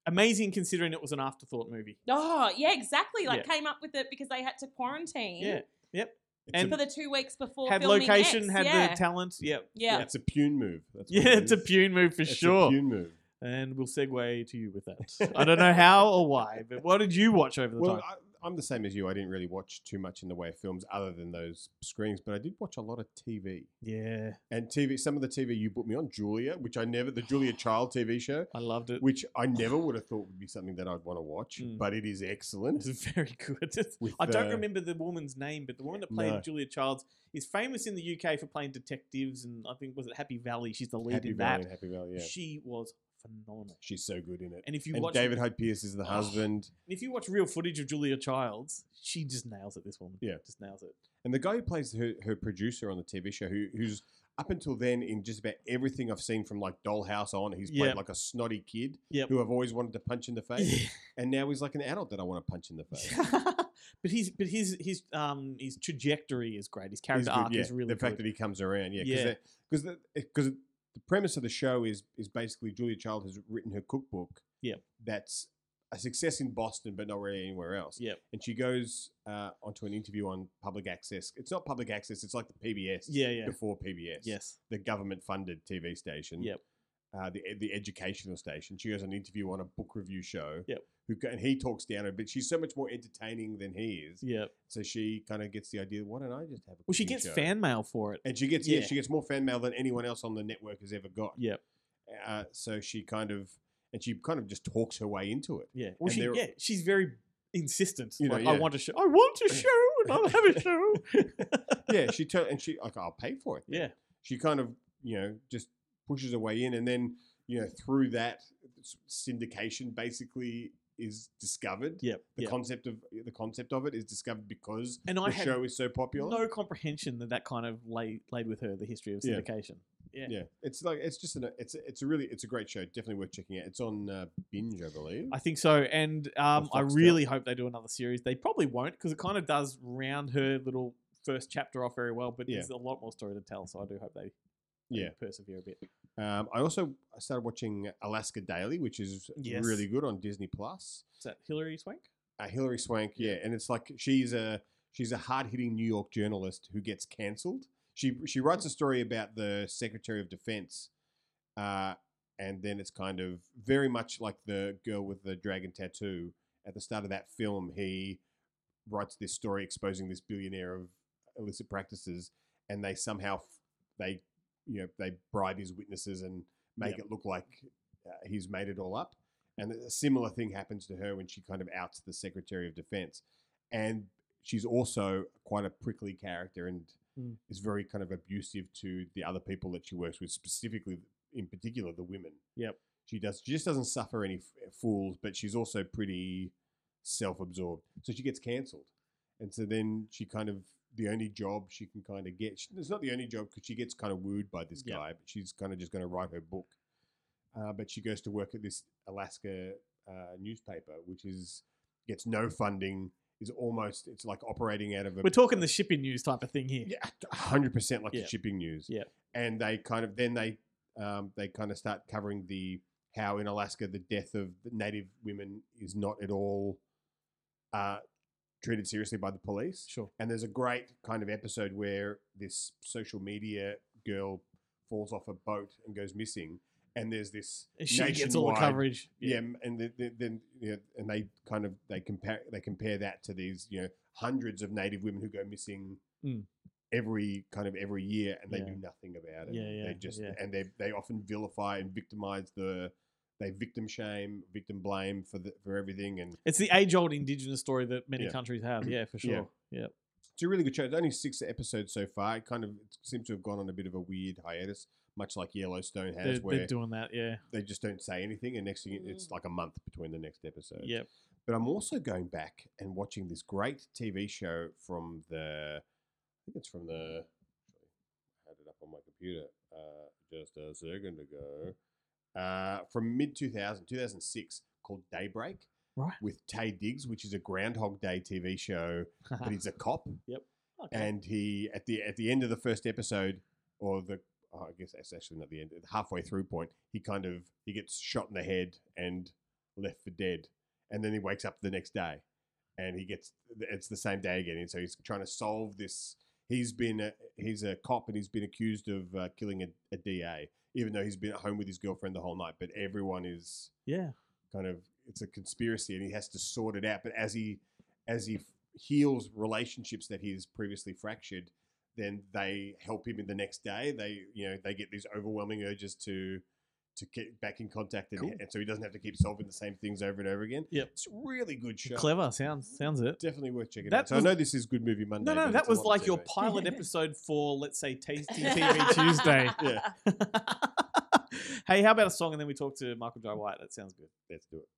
amazing considering it was an afterthought movie. Oh yeah, exactly. Like Yeah. came up with it because they had to quarantine. Yeah, yep. It's And For the two weeks before had filming location, X, had yeah. the talent. Yep. Yeah. It's a Pune move. That's Yeah, it it's a is. Pune move for It's sure. a Pune move. And we'll segue to you with that. I don't know how or why, but what did you watch over the Well, time? I, I'm the same as you. I didn't really watch too much in the way of films other than those screens, but I did watch a lot of TV. Yeah, And TV, some of the TV you put me on, Julia, which I never, the Julia Child TV show, I loved it. which I never would have thought would be something that I'd want to watch, Mm. but it is excellent. It's very good. With, I don't uh, remember the woman's name, but the woman that played No. Julia Childs is famous in the UK for playing detectives, and I think was it Happy Valley? She's the lead Happy in Valley, that. Happy Valley, yeah. She was phenomenal. She's so good in it. And if you and watch David Hyde Pierce is the Oh. husband. if you watch real footage of Julia Childs, she just nails it. This woman, Yeah. just nails it. And the guy who plays her, her producer on the TV show, who, who's up until then in just about everything I've seen from like Dollhouse on, he's played Yep. like a snotty kid Yep. who I've always wanted to punch in the face. and now he's like an adult that I want to punch in the face. but he's but his his um his trajectory is great. His character good, arc yeah. is really the fact good. that he comes around, yeah, because the because the premise of the show is is basically Julia Child has written her cookbook, Yep. that's a success in Boston, but not really anywhere else. Yep. And she goes uh, onto an interview on public access. It's not public access; it's like the PBS. Yeah, yeah. Before PBS. Yes. The government-funded TV station. Yep. Uh, the the educational station. She goes on an interview on a book review show. Yep. Who and he talks down a bit. She's so much more entertaining than he is. Yeah. So she kind of gets the idea. Why don't I just have a? Well, she gets show?" fan mail for it. and she gets yeah. Yeah. she gets more fan mail than anyone else on the network has ever got. Yep. Uh, so she kind of and she kind of just talks her way into it. Yeah. Well, she yeah she's very insistent. You know, like, I want a show. I want a show, and I'll have a show. yeah, she tur- and she like I'll pay for it. yeah. She kind of you know just pushes her way in, and then you know through that syndication basically is discovered. Yep. The yep. concept of the concept of it is discovered because And the I had show is so popular. no comprehension that that kind of lay, laid with her the history of syndication. Yeah. yeah, it's like it's just an it's a- it's a really it's a great show. Definitely worth checking out. It's on uh, binge, I believe. I think so, and um, I really hope they do another series. They probably won't because it kind of does round her little first chapter off very well. But Yeah. there's a lot more story to tell, so I do hope they, they Yeah. persevere a bit. Um, I also started watching Alaska Daily, which is Yes. really good on Disney Plus. Is that Hilary Swank? Uh, Hilary Swank, yeah, and it's like she's a she's a hard hitting New York journalist who gets cancelled. She she writes a story about the Secretary of Defense, uh, and then it's kind of very much like the girl with the dragon tattoo. At the start of that film, he writes this story exposing this billionaire of illicit practices, and they somehow f- they you know they bribe his witnesses and make Yep. it look like uh, he's made it all up. And a similar thing happens to her when she kind of outs the Secretary of Defense. And she's also quite a prickly character and Mm. is very kind of abusive to the other people that she works with, specifically, in particular, the women. Yep. She does. She just doesn't suffer any f- fools, but she's also pretty self-absorbed. So she gets cancelled, and so then she kind of the only job she can kind of get. she- It's not the only job because she gets kind of wooed by this Yep. guy, but she's kind of just going to write her book. Uh, but she goes to work at this Alaska uh, newspaper, which is gets no funding. Is almost it's like operating out of a We're talking the shipping news type of thing here. yeah, hundred percent like the shipping news. Yeah. and they kind of then they um, they kind of start covering the how in Alaska the death of the native women is not at all uh, treated seriously by the police. Sure. And there's a great kind of episode where this social media girl falls off a boat and goes missing, and there's this She gets all the coverage. yeah, m- and then, you know, and they kind of they compare they compare that to these you know hundreds of native women who go missing Mm. every kind of every year, and they Yeah. do nothing about it. Yeah, yeah, They just yeah. and they they often vilify and victimize the they victim shame, victim blame for the for everything, and It's the age old indigenous story that many Yeah. countries have. Yeah, for sure. Yeah. it's a really good show. It's only six episodes so far. It kind of it seems to have gone on a bit of a weird hiatus, much like Yellowstone has, They're, where they're doing that. Yeah. they just don't say anything, and next thing it's like a month between the next episode. Yep. But I'm also going back and watching this great TV show from the, I think it's from the, I had it up on my computer uh, just a second ago, uh, from mid 2000, 2006, called Daybreak. Right. with Taye Diggs, which is a Groundhog Day TV show, but he's a cop. Yep. Okay. And he at the at the end of the first episode, or the oh, I guess that's actually not the end, halfway through point, he kind of he gets shot in the head and left for dead, and then he wakes up the next day, and he gets it's the same day again, and so he's trying to solve this. He's been a, he's a cop and he's been accused of uh, killing a, a DA, even though he's been at home with his girlfriend the whole night. But everyone is yeah. kind of it's a conspiracy and he has to sort it out but as he as he heals relationships that he's previously fractured then they help him in the next day they you know they get these overwhelming urges to to get back in contact and, Cool. and so he doesn't have to keep solving the same things over and over again Yep. it's a really good show Clever. Sounds sounds it. definitely worth checking That out so was- i know this is good movie monday No, no, that was like your pilot episode for, let's say, Tasty TV Tuesday. yeah hey, how about a song and then we talk to Michael Jai White? That sounds good. let's do it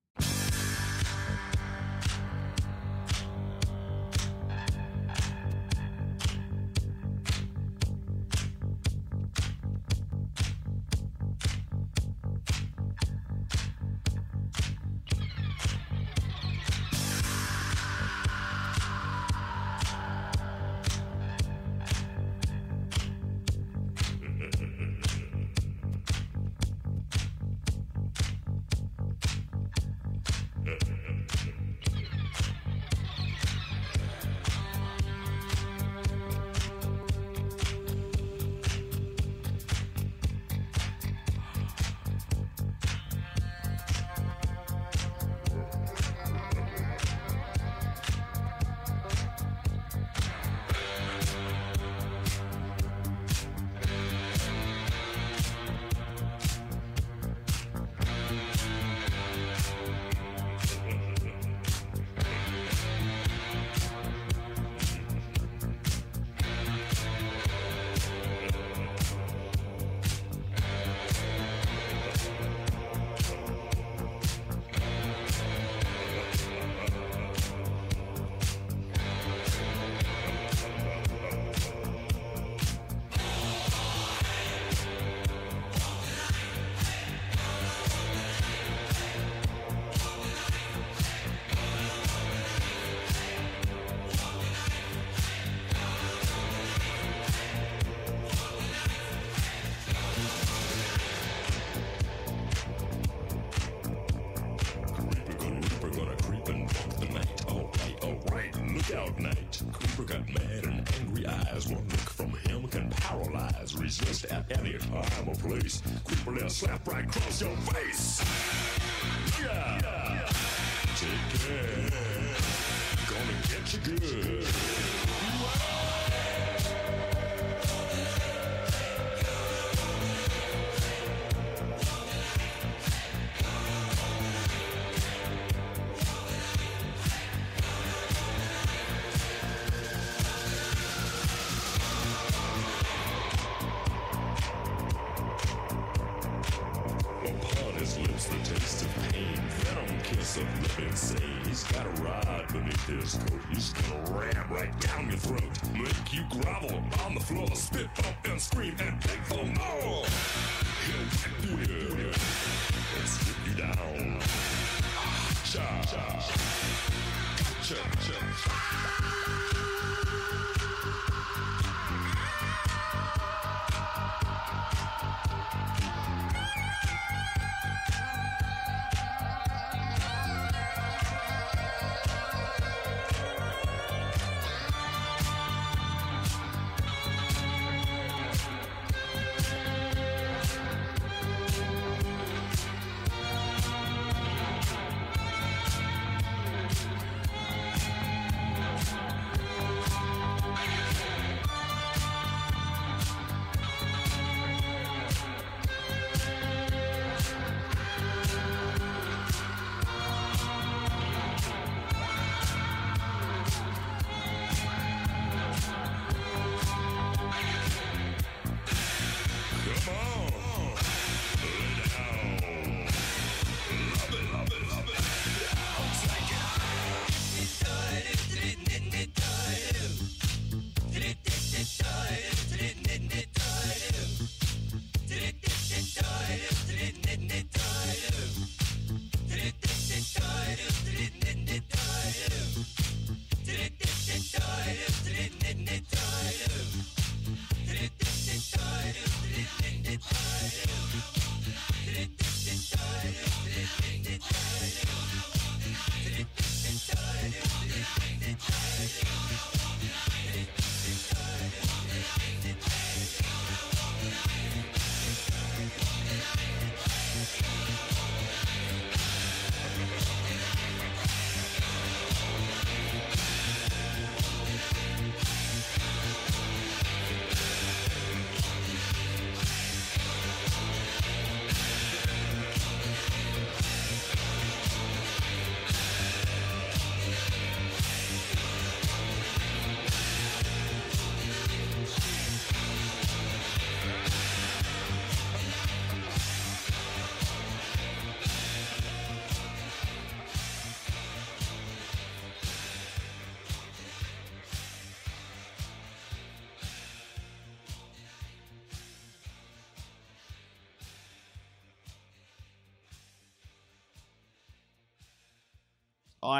up and scream and beg for more. He'll whack you and strip you down. Cha. Cha. Cha.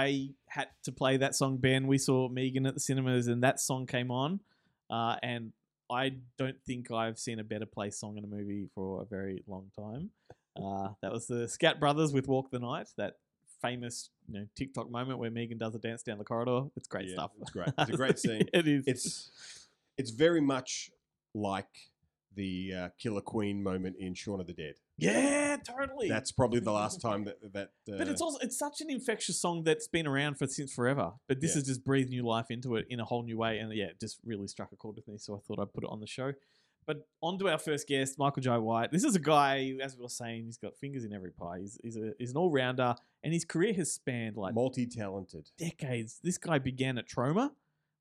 I had to play that song. Ben, we saw Megan at the cinemas, and that song came on, uh, and I don't think I've seen a better play song in a movie for a very long time. Uh, that was the Skatt Brothers with "Walk the Night." That famous, you know, TikTok moment where Megan does a dance down the corridor. It's great Yeah, stuff. It's great. It's a great scene. it is. It's it's very much like the uh, Killer Queen moment in Shaun of the Dead. Yeah, totally. That's probably the last time that that. Uh, But it's also it's such an infectious song that's been around for since forever. But this Yeah. has just breathed new life into it in a whole new way, and yeah, it just really struck a chord with me. So I thought I'd put it on the show. But on to our first guest, Michael Jai White. This is a guy, as we were saying, he's got fingers in every pie. He's he's, a, he's an all rounder, and his career has spanned like multi-talented. decades. This guy began at Troma,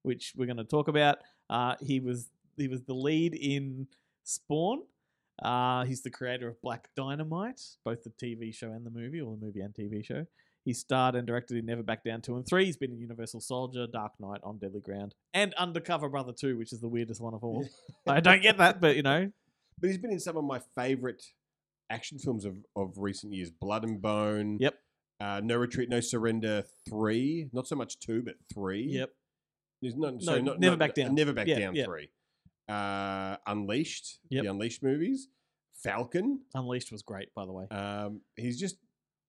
which we're going to talk about. Uh, he was he was the lead in Spawn. Uh, he's the creator of Black Dynamite, both the TV show and the movie, or the movie and TV show. He starred and directed in Never Back Down 2 and 3. He's been in Universal Soldier, Dark Knight, On Deadly Ground, and Undercover Brother 2, which is the weirdest one of all. I don't get that, but you know, But he's been in some of my favorite action films of, of recent years: Blood and Bone. Yep. Uh, no Retreat, No Surrender. Three. Not so much two, but three. yep. There's no, sorry, not, Never not- Back Down. Never Back Yeah, Down. yeah. Three. Uh, Unleashed. Yep. The Unleashed movies. Falcon. Unleashed was great, by the way. Um, he's just,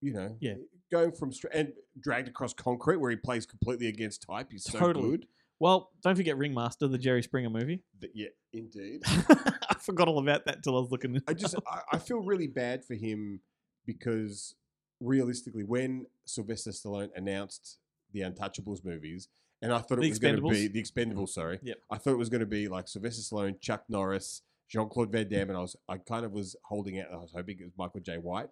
you know, Yeah. going from stra- and dragged across concrete where he plays completely against type. He's so good. Well, don't forget Ringmaster, the Jerry Springer movie. Yeah, indeed. I forgot all about that till I was looking. I just I, I feel really bad for him because realistically, when Sylvester Stallone announced the Untouchables movies, and I thought it The was going to be the Expendables. Sorry, Yep. I thought it was going to be like Sylvester Stallone, Chuck Norris, Jean Claude Van Damme, and I was I kind of was holding out. I was hoping it was Michael Jai White,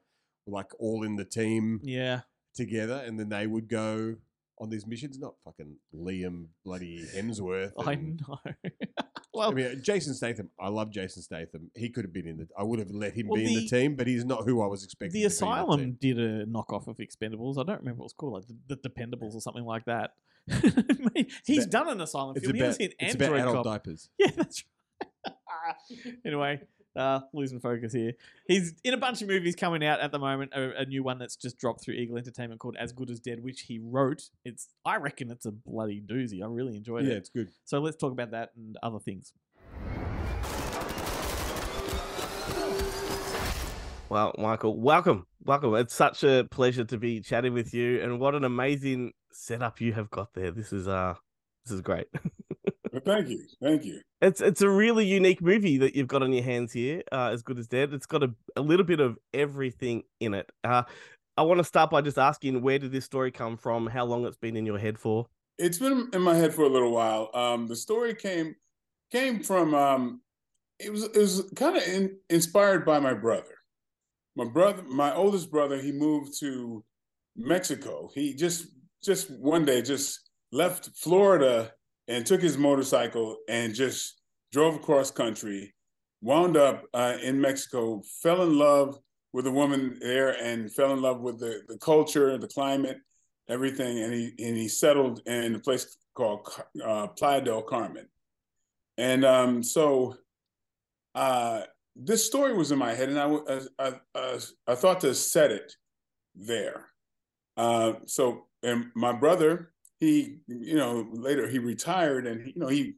like all in the team yeah. together, and then they would go on these missions. Not fucking Liam bloody Hemsworth. I know. well, I mean, uh, Jason Statham. I love Jason Statham. He could have been in the. I would have let him Well, be in the- the team, but he's not who I was expecting. the to be in Asylum did a knockoff of Expendables. I don't remember what it was called, like the, the Dependables or something like that. He's about- done an Asylum It's film. He was about, in it's about adult Cop. diapers. Yeah, that's right. anyway, uh, losing focus here. He's in a bunch of movies coming out at the moment. A, a new one that's just dropped through Eagle Entertainment called As Good as Dead, which he wrote. It's I reckon it's a bloody doozy. I really enjoyed Yeah, it. Yeah, it's good. So let's talk about that and other things. Well, Michael, welcome. Welcome. It's such a pleasure to be chatting with you and what an amazing setup you have got there. This is uh this is great. Well, thank you, thank you. It's it's a really unique movie that you've got on your hands here, uh, as good as dead. It's got a, a little bit of everything in it. Uh, I want to start by just asking where did this story come from? How long it's been in your head for? It's been in my head for a little while. Um, the story came came from um, it was it was kind of in, inspired by my brother. My brother, my oldest brother, he moved to Mexico. He just just one day just left Florida and took his motorcycle and just drove across country. Wound up uh, in Mexico, fell in love with a woman there, and fell in love with the the culture, the climate, everything, and he and he settled in a place called uh, Playa del Carmen. And um, so uh, this story was in my head, and I I thought to set it there. Uh, so, and my brother, he, you know, later he retired, and you know, he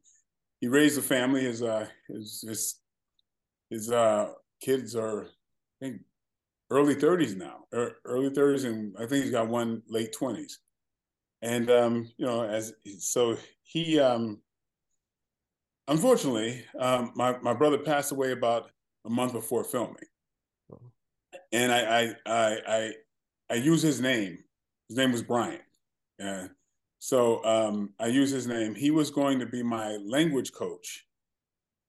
he raised a family. His uh, his his his uh, kids are, I think, early thirties now, er, early thirties, and I think he's got one late twenties. And um, you know, as so he um, unfortunately, um, my my brother passed away about a month before filming, and I I I I, I use his name. His name was Brian. Yeah. So um, I use his name. He was going to be my language coach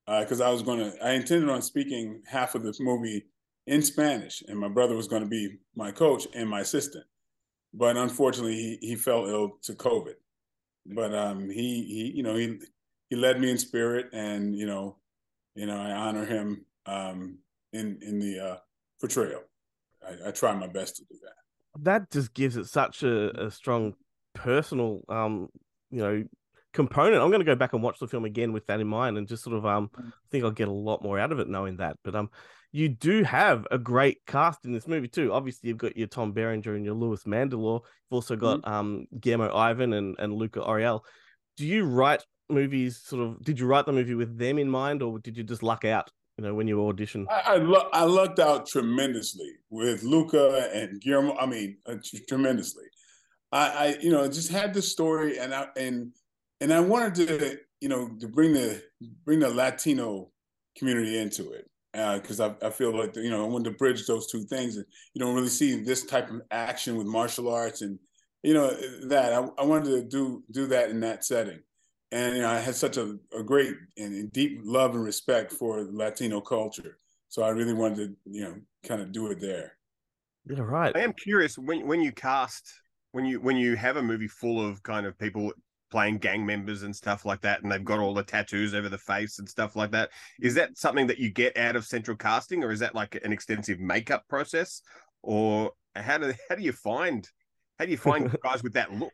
because I was going to. I intended on speaking half of this movie in Spanish, and my brother was going to be my coach and my assistant. But unfortunately, he, he fell ill to COVID. But um, he he you know he he led me in spirit, and you know you know I honor him um, in in the uh, portrayal. I, I try my best to do that. That just gives it such a, a strong personal um you know component. I'm going to go back and watch the film again with that in mind, and just sort of um I think I'll get a lot more out of it knowing that. But um you do have a great cast in this movie too. Obviously, you've got your Tom Berenger and your Louis Mandylor. You've also got Mm-hmm. um, Guillermo Ivan and, and Luca Oriel. Do you write movies sort of? Did you write the movie with them in mind, or did you just luck out? You know, when you audition. I I, I lucked out tremendously with Luca and Guillermo. I mean, uh, t- tremendously. I, I, you know, just had the story, and I and and I wanted to, you know, to bring the bring the Latino community into it because I, I feel like you know I wanted to bridge those two things, and you don't really see this type of action with martial arts, and you know that I, I wanted to do do that in that setting and you know, I had such a, a great and deep love and respect for Latino culture. So I really wanted to, you know, kind of do it there. Yeah, right. I am curious when when you cast when you when you have a movie full of kind of people playing gang members and stuff like that, and they've got all the tattoos over the face and stuff like that. Is that something that you get out of central casting, or is that like an extensive makeup process, or how do how do you find how do you find guys with that look?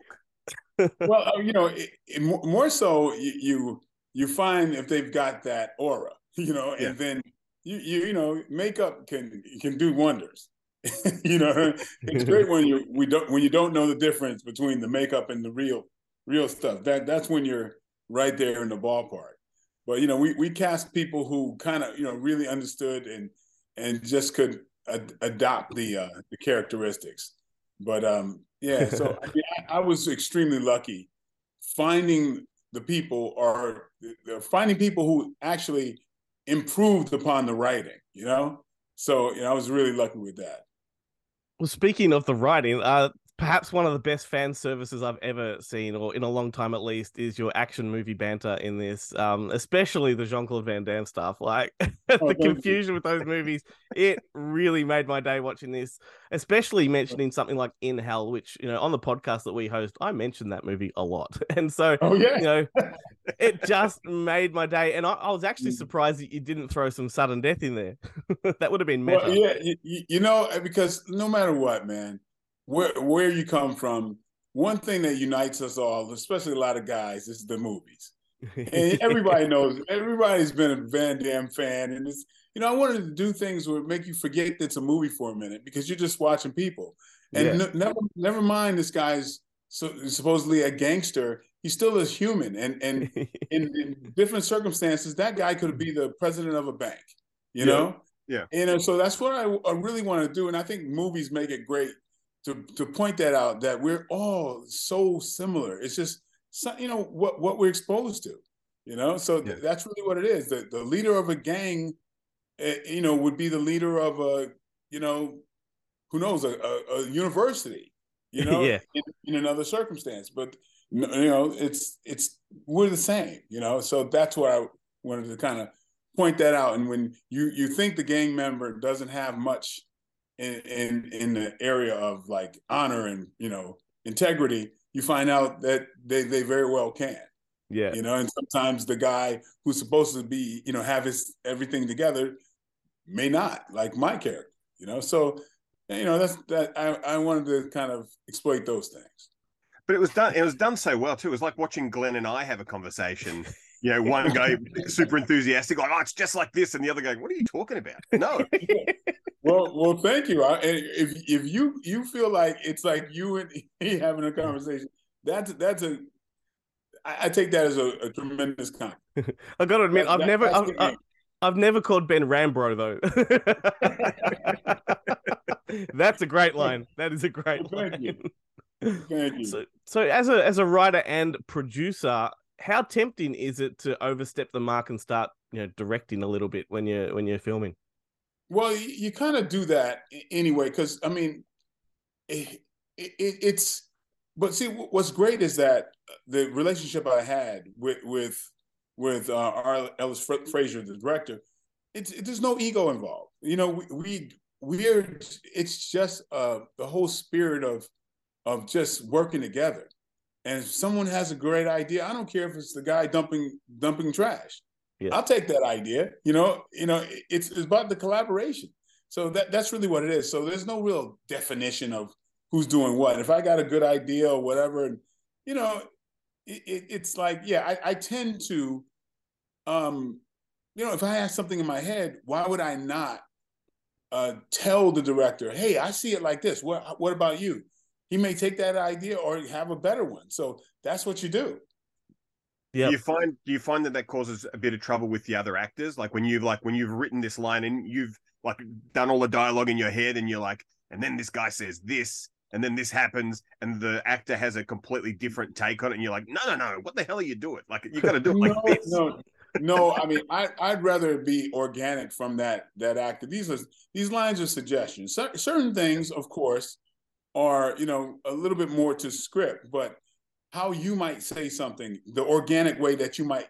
Well, uh, you know, it, it, more so you, you find if they've got that aura, you know, and then you, you you know, makeup can can do wonders. you know, it's great when you we don't when you don't know the difference between the makeup and the real real stuff. That that's when you're right there in the ballpark. But you know, we we cast people who kind of you know really understood and and just could ad- adopt the uh, the characteristics. But um, yeah, so I, mean, I, I was extremely lucky finding the people or finding people who actually improved upon the writing. You know, so you know, I was really lucky with that. Well, speaking of the writing, uh, perhaps one of the best fan services I've ever seen, or in a long time at least, is your action movie banter in this. Um, especially the Jean Claude Van Damme stuff. Like the thank you. confusion with those movies, it really made my day watching this. Especially mentioning something like In Hell, which you know on the podcast that we host, I mentioned that movie a lot, and so Oh yeah, you know, it just made my day. And I, I was actually Mm. surprised that you didn't throw some sudden death in there. that would have been meta. Well, yeah, you, you know, because no matter what, man, where where you come from, one thing that unites us all, especially a lot of guys, is the movies. And everybody knows, everybody's been a Van Damme fan, and it's you know, I wanted to do things where make you forget that it's a movie for a minute because you're just watching people, and Yeah. never never mind this guy's so, supposedly a gangster. He's still a human, and and in, in different circumstances, that guy could be the president of a bank. You Yeah. know, Yeah. And uh, so that's what I, I really want to do, and I think movies make it great to to point that out that we're all so similar. It's just you know what what we're exposed to, you know. So Yeah. that's really what it is. The the leader of a gang, eh, you know, would be the leader of a you know, who knows a, a, a university, you know, Yeah. in, in another circumstance. But you know, it's it's we're the same, you know. So that's what I wanted to kind of point that out. And when you you think the gang member doesn't have much in in in the area of like honor and you know integrity, you find out that they they very well can. yeah. You know, and sometimes the guy who's supposed to be you know have his everything together may not, like my character. You know, so you know that's that I I wanted to kind of exploit those things. But it was done. It was done so well too. It was like watching Glenn and I have a conversation. You know, one guy super enthusiastic, like, "Oh, it's just like this," and the other going, "What are you talking about?" No, Well, well, thank you. I, and if if you you feel like it's like you and he having a conversation, that's that's a I, I take that as a, a tremendous compliment. I got to admit, That- I've that- never, I've, I- game. I've never called Ben Rambro though. That's a great line. That is a great Well, thank you. line. Thank you. So, so as a as a writer and producer, how tempting is it to overstep the mark and start, you know, directing a little bit when you're when you're filming? Well, you, you kind of do that anyway, because I mean, it, it, it's. But see, what's great is that the relationship I had with with with uh, R. Ellis Fra- Frazier, the director, it's it, there's no ego involved. You know, we, we we're it's just uh, the whole spirit of of just working together. And if someone has a great idea, I don't care if it's the guy dumping dumping trash. Yeah. I'll take that idea. You know, you know, it's it's about the collaboration. So that that's really what it is. So there's no real definition of who's doing what. If I got a good idea or whatever, you know, it, it, it's like, yeah, I, I tend to, um, you know, if I have something in my head, why would I not uh, tell the director, "Hey, I see it like this. What what about you?" He may take that idea or have a better one. So that's what you do. Yeah. Do you find do you find that that causes a bit of trouble with the other actors? Like when you've like when you've written this line and you've like done all the dialogue in your head, and you're like, and then this guy says this, and then this happens, and the actor has a completely different take on it, and you're like, no, no, no, what the hell are you doing? Like you got to do it like no, this. no, no. I mean, I, I'd rather be organic from that that actor. These are these lines are suggestions. Cer- certain things, of course, are you know a little bit more to script, but how you might say something, the organic way that you might,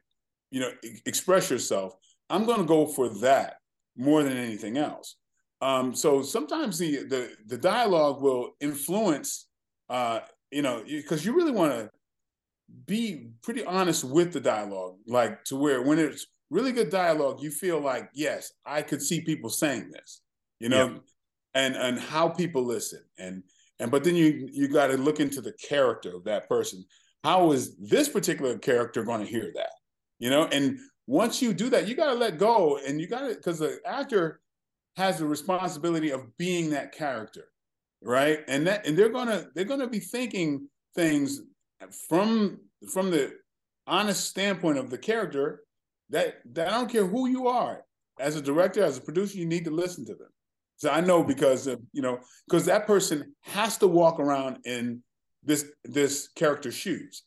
you know, e- express yourself. I'm going to go for that more than anything else. Um, so sometimes the the the dialogue will influence, uh, you know, because you really want to be pretty honest with the dialogue, like to where when it's really good dialogue, you feel like, yes, I could see people saying this, you know, and and how people listen, and and but then you you got to look into the character of that person. How is this particular character going to hear that, you know? And once you do that, you got to let go, and you got to because the actor has the responsibility of being that character, right? And that and they're gonna they're gonna be thinking things from from the honest standpoint of the character that, that I don't care who you are as a director as a producer you need to listen to them so I know because of, you know because that person has to walk around in this this character's shoes.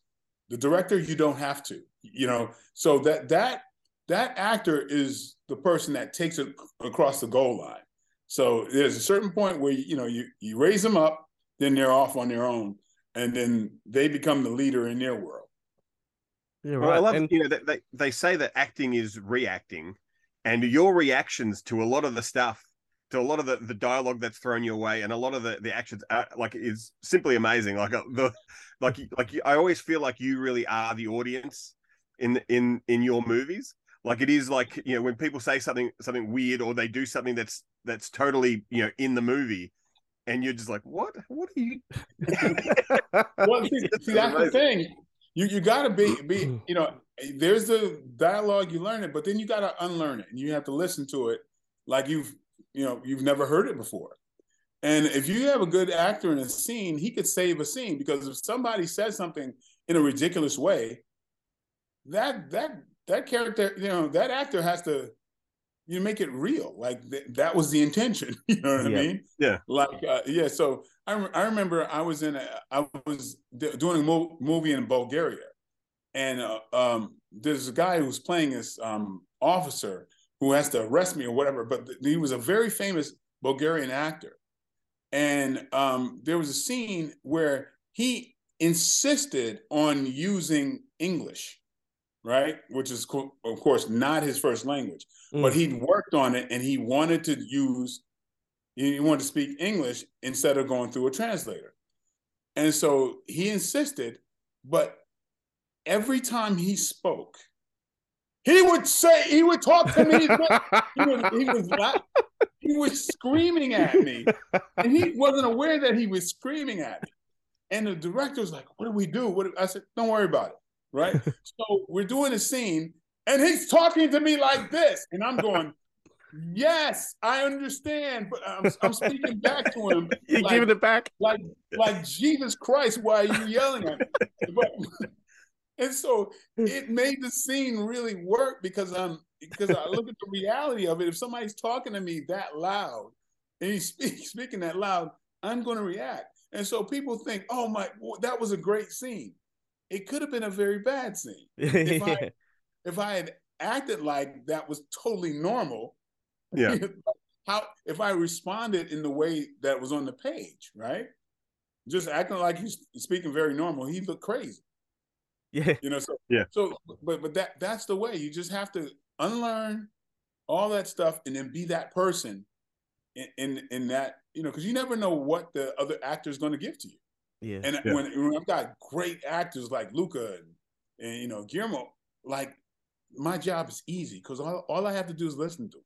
The director you don't have to you know? So that that that actor is the person that takes it across the goal line. So there's a certain point where you know you you raise them up then they're off on their own and then they become the leader in their world. Yeah, Well, I love and you know that they, they say that acting is reacting, and your reactions to a lot of the stuff, to a lot of the, the dialogue that's thrown your way, and a lot of the, the actions are, like is simply amazing. Like uh, the like like I always feel like you really are the audience in in in your movies. Like it is like you know when people say something something weird or they do something that's that's totally you know in the movie, and you're just like, what? What are you? Well, see, see, that's the thing. You you got to be be you know. There's the dialogue you learn it, but then you got to unlearn it, and you have to listen to it like you've you know you've never heard it before. And if you have a good actor in a scene, he could save a scene because if somebody says something in a ridiculous way, that that that character, you know, that actor has to you make it real. Like th- that was the intention. You know what Yeah. I mean? Yeah. Like uh, yeah. So I rem- I remember I was in a I was d- doing a mo- movie in Bulgaria, and uh, um, there's a guy who was playing this um, officer who has to arrest me or whatever. But th- he was a very famous Bulgarian actor, and um, there was a scene where he insisted on using English, right? Which is co- of course not his first language, but Mm. he'd worked on it and he wanted to use he wanted to speak English instead of going through a translator. And so he insisted, but every time he spoke, he would say, he would talk to me. he was, he was, la- he was screaming at me, and he wasn't aware that he was screaming at me. And the director was like, "What do we do?" What do-" I said, "Don't worry about it." Right. so we're doing a scene, and he's talking to me like this, and I'm going, "Yes, I understand," but I'm, I'm speaking back to him. You're like- giving it back. like like Jesus Christ, why are you yelling at me? But, and so it made the scene really work because I'm because I look at the reality of it. If somebody's talking to me that loud and he's speak, speaking that loud, I'm going to react. And so people think, "Oh my, that was a great scene." It could have been a very bad scene if I if I had acted like that was totally normal. Yeah. how if I responded in the way that was on the page, right? Just acting like he's speaking very normal, he looked crazy. Yeah. You know, so Yeah. So but but that that's the way. You just have to unlearn all that stuff and then be that person in in, in that, you know, because you never know what the other actor is going to give to you. Yeah. And Yeah. when, when I've got great actors like Luca and, and you know Guillermo, like my job is easy because all, all I have to do is listen to. 'em.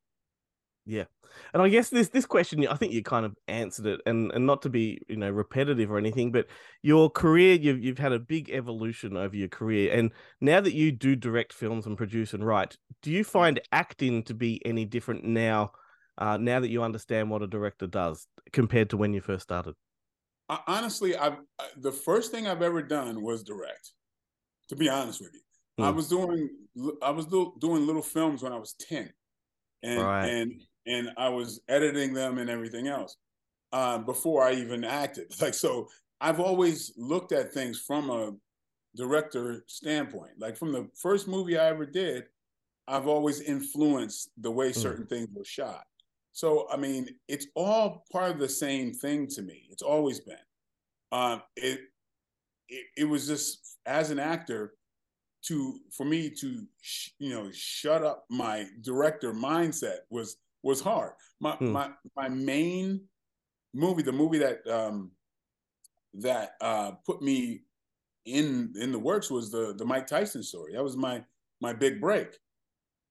Yeah. And I guess this this question, I think you kind of answered it, and and not to be you know repetitive or anything, but your career, you've you've had a big evolution over your career, and now that you do direct films and produce and write, do you find acting to be any different now uh, now that you understand what a director does compared to when you first started? I, honestly, I've the first thing I've ever done was direct. To be honest with you, I Hmm. was doing I was do, doing little films when I was ten, and Right. and and I was editing them and everything else uh, before I even acted. Like so, I've always looked at things from a director standpoint. Like from the first movie I ever did, I've always influenced the way Hmm. certain things were shot. So I mean, it's all part of the same thing to me. It's always been. Um, it, it it was just as an actor to for me to sh- you know shut up my director mindset was was hard. My Hmm. my my main movie, the movie that um that uh put me in in the works was the the Mike Tyson story. That was my my big break.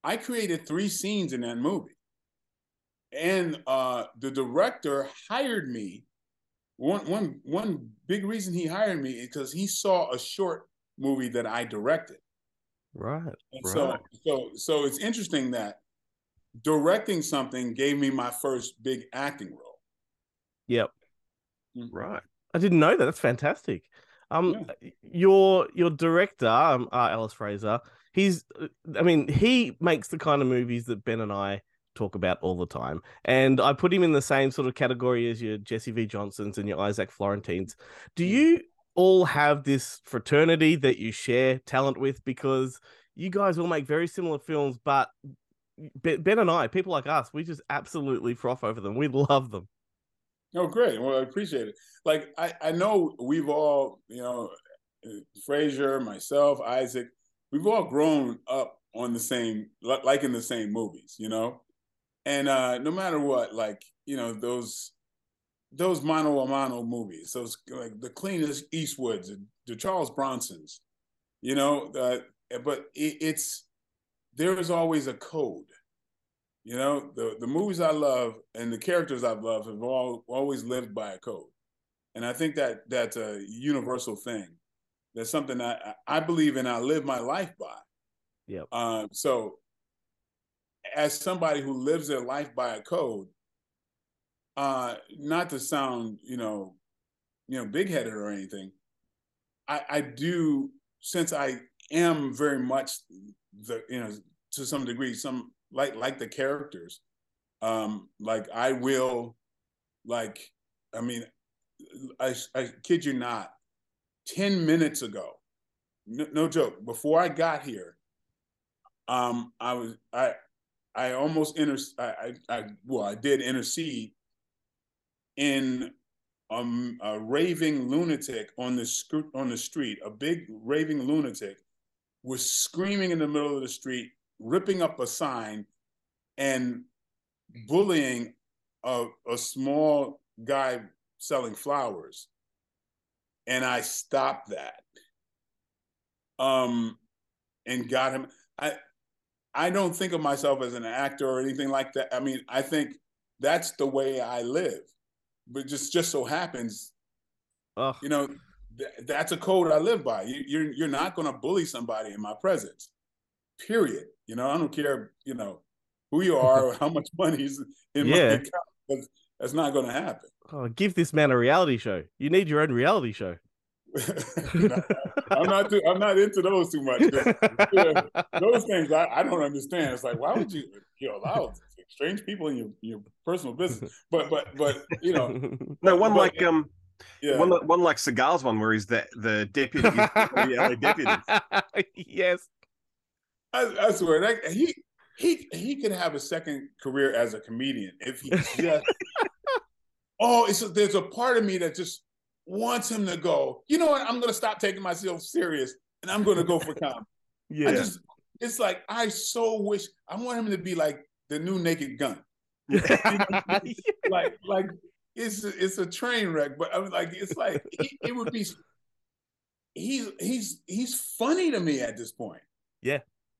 I created three scenes in that movie. And uh the director hired me. One one one big reason he hired me is because he saw a short movie that I directed. Right. And so so so it's interesting that directing something gave me my first big acting role. Yep. Right. I didn't know that. That's fantastic. Um, your your director, um, uh, Alice Fraser, he's, I mean, he makes the kind of movies that Ben and I talk about all the time, and I put him in the same sort of category as your Jesse V. Johnsons and your Isaac Florentines. Do you all have this fraternity that you share talent with? Because you guys all make very similar films, but Ben and I, people like us, we just absolutely froth over them. We love them. Oh, great. Well, I appreciate it. Like I, I know we've all, you know, uh, Frazier, myself, Isaac, we've all grown up on the same, like in the same movies, you know, and uh no matter what, like you know those those mano a mano movies, those like the Clint Eastwoods, the Charles Bronsons, you know, uh, but it, it's there is always a code. You know, the the movies I love and the characters I've loved have all always lived by a code, and I think that that's a universal thing. That's something I I believe in. I live my life by. Yep. Um, so, as somebody who lives their life by a code, uh, not to sound you know, you know, big headed or anything, I I do since I am very much the you know to some degree some like like the characters. Um like i will like i mean i i kid you not 10 minutes ago no, no joke before i got here um i was i i almost inter I, I i well i did intercede in um, a raving lunatic on the sc- on the street a big raving lunatic was screaming in the middle of the street ripping up a sign and bullying a, a small guy selling flowers. And i stopped that. Um and got him i i don't think of myself as an actor or anything like that. I mean i think that's the way i live. But just just so happens Oh, you know th- that's a code i live by. You, you're you're not going to bully somebody in my presence period you know i don't care you know who you are or how much money is in my account that's, that's not going to happen oh, give this man a reality show. You need your own reality show. i'm not too, i'm not into those too much. those things I, I don't understand it's like why would you you allow strange people in your, your personal business but but but you know No, one but- like um, yeah one one like Seagal's one where he's the the deputy, the LA deputy. yes. I, I swear that he he he could have a second career as a comedian if he just. oh, it's a, there's a part of me that just wants him to go. You know what? I'm going to stop taking myself serious and I'm going to go for comedy. Yeah. I just it's like I so wish I want him to be like the new Naked Gun. like like it's it's a train wreck, but I'm like it's like he, it would be. He's he's he's funny to me at this point. Yeah.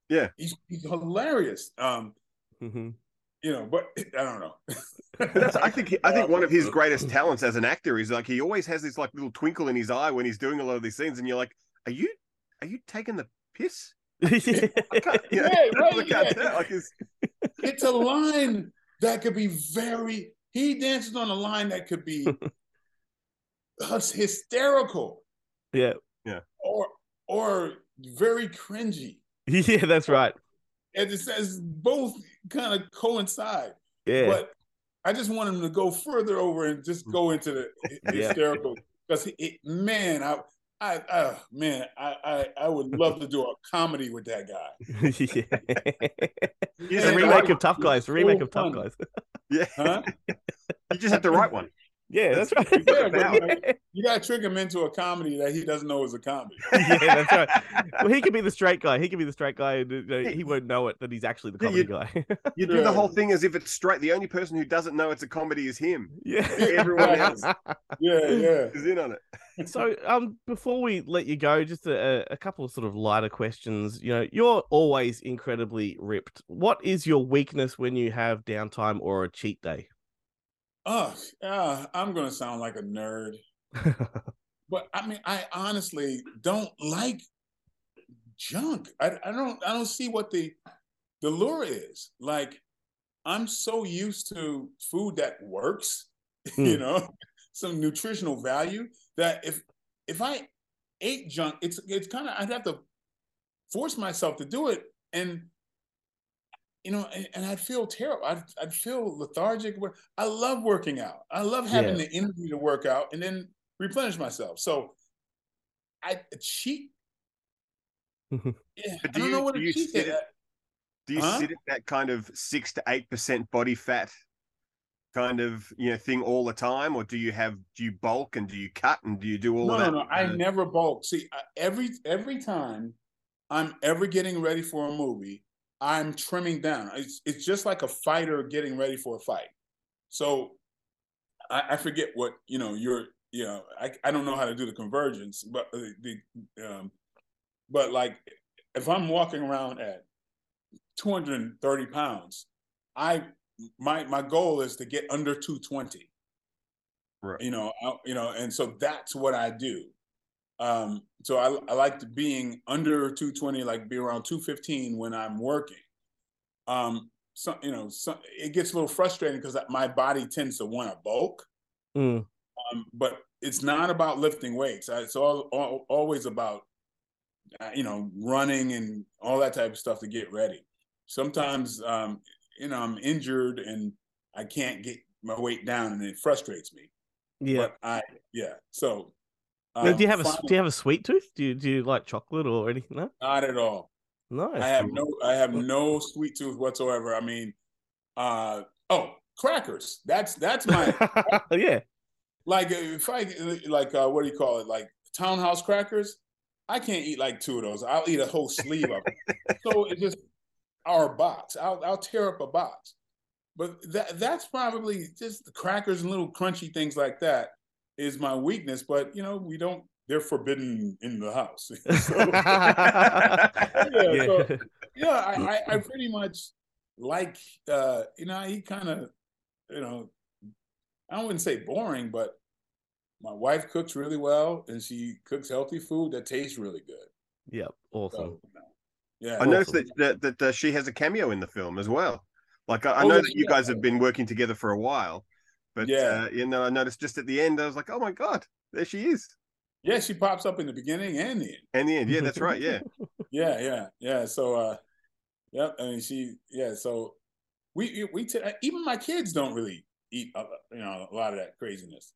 Yeah. He's he's hilarious. Um, Mhm. you know, but I don't know. That's, I think I think one of his greatest talents as an actor is like he always has this like little twinkle in his eye when he's doing a lot of these scenes, and you're like, are you are you taking the piss? I you know, Yeah, right, yeah. Like, it's, it's a line that could be very. He dances on a line that could be that's hysterical Yeah. or or very cringy. Yeah, that's right. And it says both kind of coincide. Yeah. But I just want him to go further over and just go into the hy- Yeah. hysterical because man, I, I, uh, man, I, I, I would love to do a comedy with that guy. yeah. You A just have to remake write- of Tough Guys. A so remake of Tough fun. Guys. Yeah, Huh? you just have to write one. Yeah, that's right. Yeah, but, you, gotta trick him into a comedy that he doesn't know is a comedy. yeah, that's right. Well, he could be the straight guy. He could be the straight guy, and uh, he won't know it that he's actually the Yeah, comedy you- guy. You do Yeah. the whole thing as if it's straight. The only person who doesn't know it's a comedy is him. yeah. Everyone else Yeah, yeah. is in on it. so, um, before we let you go, just a, a couple of sort of lighter questions. You know, you're always incredibly ripped. What is your weakness when you have downtime or a cheat day? Oh, uh, I'm gonna sound like a nerd, but I mean, I honestly don't like junk. I, I don't I don't see what the the lure is. Like, I'm so used to food that works, you Hmm. know, some nutritional value that if if I ate junk, it's it's kind of I'd have to force myself to do it, and you know, and, and I'd feel terrible. I'd, I'd feel lethargic. I love working out. I love having Yeah. the energy to work out and then replenish myself. So I cheat. Mm-hmm. Yeah, But I do don't you- know what do a you cheat sit is. at- Do you Huh? sit at that kind of six to eight percent body fat kind of you know thing all the time, or do you have do you bulk and do you cut and do you do all No, of no, no. I never bulk. See, every every time I'm ever getting ready for a movie, I'm trimming down. It's it's just like a fighter getting ready for a fight. So I, I forget what you know. You're you know. I I don't know how to do the convergence, but uh, the um, but like if I'm walking around at 230 pounds, I my my goal is to get under 220 Right. you know I, you know and so that's what i do um so i, I like being under 220 like be around 215 when i'm working um so you know so it gets a little frustrating because my body tends to want to bulk Mm. um, but it's not about lifting weights it's all, all always about uh, you know running and all that type of stuff to get ready sometimes um you know i'm injured and i can't get my weight down and it frustrates me Yeah. but I yeah. So um, do you have a do you have a sweet tooth? Do you do you like chocolate or anything? No. not at all. Nice. I have no I have no sweet tooth whatsoever. I mean, uh oh, crackers. That's that's my yeah. like if I like uh what do you call it? Like townhouse crackers. I can't eat like two of those. I'll eat a whole sleeve of them. so it's just our box. I'll I'll tear up a box. But that that's probably just the crackers and little crunchy things like that is my weakness. But you know, we don't they're forbidden in the house. So- yeah, so yeah, I, I, I pretty much like uh, you know, he kind of, you know, I wouldn't say boring, but my wife cooks really well and she cooks healthy food that tastes really good. Yep. Awesome. So, yeah. I noticed that that, that uh, she has a cameo in the film as well. Like I, I Oh, know that you yeah. guys have been working together for a while, but Yeah. uh, you know, I noticed just at the end, I was like, oh my god, there she is. Yeah, she pops up in the beginning and the end. And the end, yeah, that's right, yeah. Yeah, yeah, yeah. So, uh, yep. I mean, she, yeah. So, we, we, t- even my kids don't really eat, uh, you know, a lot of that craziness.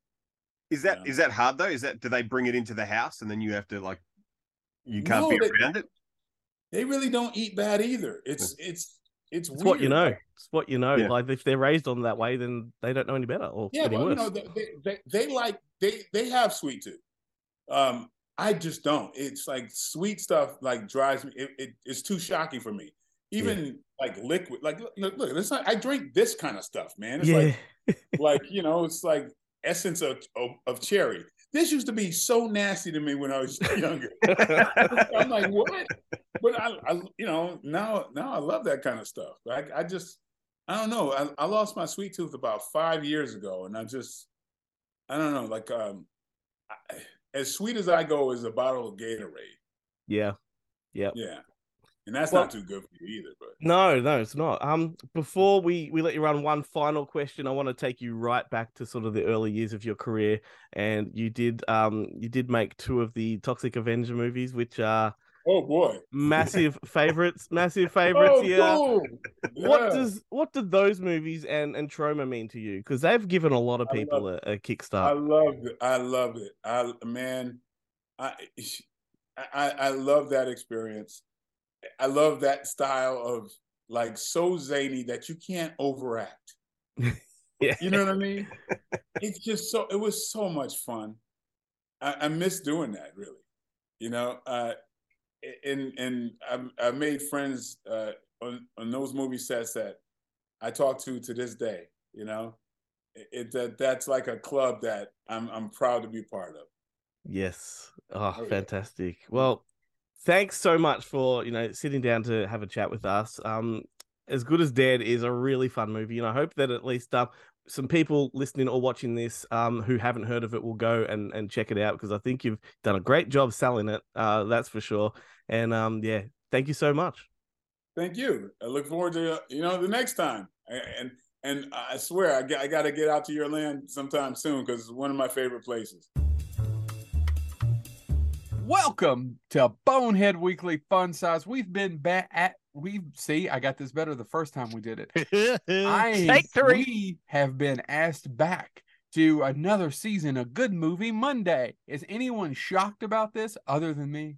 Is that is Yeah. that hard though? Is that do they bring it into the house and then you have to like you can't No, be they- around it? They really don't eat bad either. It's, it's, it's, It's what you know. It's what you know. Yeah. Like if they're raised on that way, then they don't know any better or Yeah, any well, worse. you know, they, they, they, they like they they have sweet tooth. Um, I just don't. It's like sweet stuff like drives me. It, it it's too shocking for me. Even like liquid, like look, look, look, it's not. I drink this kind of stuff, man. It's yeah. like like you know, it's like essence of, of of cherry. This used to be so nasty to me when I was younger. I'm like, what? But I, I, you know, now now I love that kind of stuff. I, I just, I don't know. I, I lost my sweet tooth about five years ago, and I just, I don't know. Like, um, I, as sweet as I go is a bottle of Gatorade. yeah. Yeah. Yeah, and that's Well- not too good for you either. But No, no, it's not. Um, before we we let you run one final question, I want to take you right back to sort of the early years of your career, and you did um you did make two of the Toxic Avenger movies, which are oh boy, massive favorites, massive favorites oh, here. cool. What does what did those movies and and Troma mean to you? Because they've given a lot of people a, a, kickstart. I loved it. I loved it. I man, I I I love that experience. I love that style of like so zany that you can't overact. Yeah. You know what I mean? It's just so it was so much fun. I, I miss doing that really. You know, uh and and I've, I've made friends uh on, on those movie sets that I talk to to this day, you know. It, that that's like a club that I'm I'm proud to be part of. Yes. Oh, Oh, yeah. fantastic. Well, thanks so much for, you know, sitting down to have a chat with us. Um, As Good as Dead is a really fun movie, and I hope that at least uh, some people listening or watching this um, who haven't heard of it will go and, and check it out because I think you've done a great job selling it. Uh, that's for sure. And um, yeah, thank you so much. Thank you. I look forward to you know the next time. And and I swear I I got to get out to your land sometime soon because it's one of my favorite places. Welcome to Bonehead Weekly Fun Size. We've been back at we see I got this better the first time we did it. I Take three. we have been asked back to another season of Good Movie Monday. Is anyone shocked about this other than me?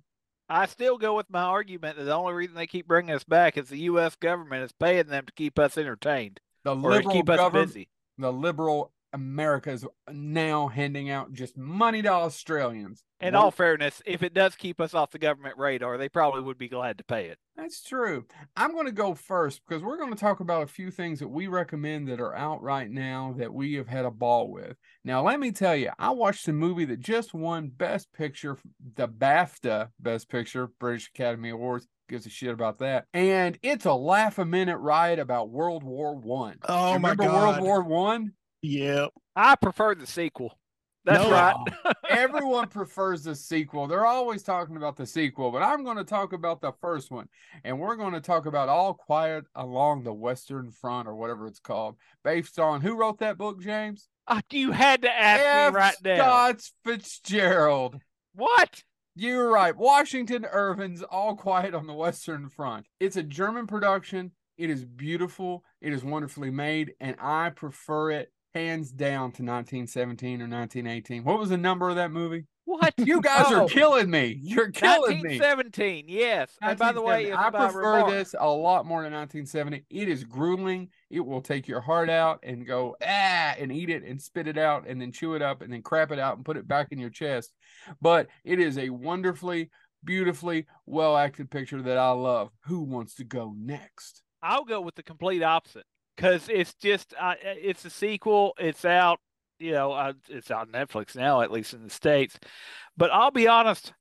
I still go with my argument that the only reason they keep bringing us back is the U.S. government is paying them to keep us entertained The liberal keep us government, busy. the liberal America is now handing out just money to Australians. In Well, all fairness, if it does keep us off the government radar, they probably would be glad to pay it. That's true. I'm going to go first because we're going to talk about a few things that we recommend that are out right now that we have had a ball with. Now, let me tell you, I watched a movie that just won Best Picture, the BAFTA Best Picture, British Academy Awards. Gives a shit about that, and it's a laugh a minute ride about World War One. Oh my Remember god. World War One? Yep. I prefer the sequel. That's No. right. Everyone prefers the sequel. They're always talking about the sequel, but I'm going to talk about the first one. And we're going to talk about All Quiet Along the Western Front or whatever it's called, based on who wrote that book, James? Ah, you had to ask F. me right now. Scott Fitzgerald. What? You're right. Washington Irving's All Quiet on the Western Front. It's a German production. It is beautiful. It is wonderfully made, and I prefer it hands down to 1917 or 1918. What was the number of that movie? What? You guys are Oh, killing me. You're killing me. 1917, yes. And by the way, I prefer this a lot more than 1970. It is grueling. It will take your heart out and go ah and eat it and spit it out and then chew it up and then crap it out and put it back in your chest. But it is a wonderfully, beautifully well acted picture that I love. Who wants to go next? I'll go with the complete opposite because it's just uh, it's a sequel. It's out, you know, uh, it's on Netflix now, at least in the states. But I'll be honest,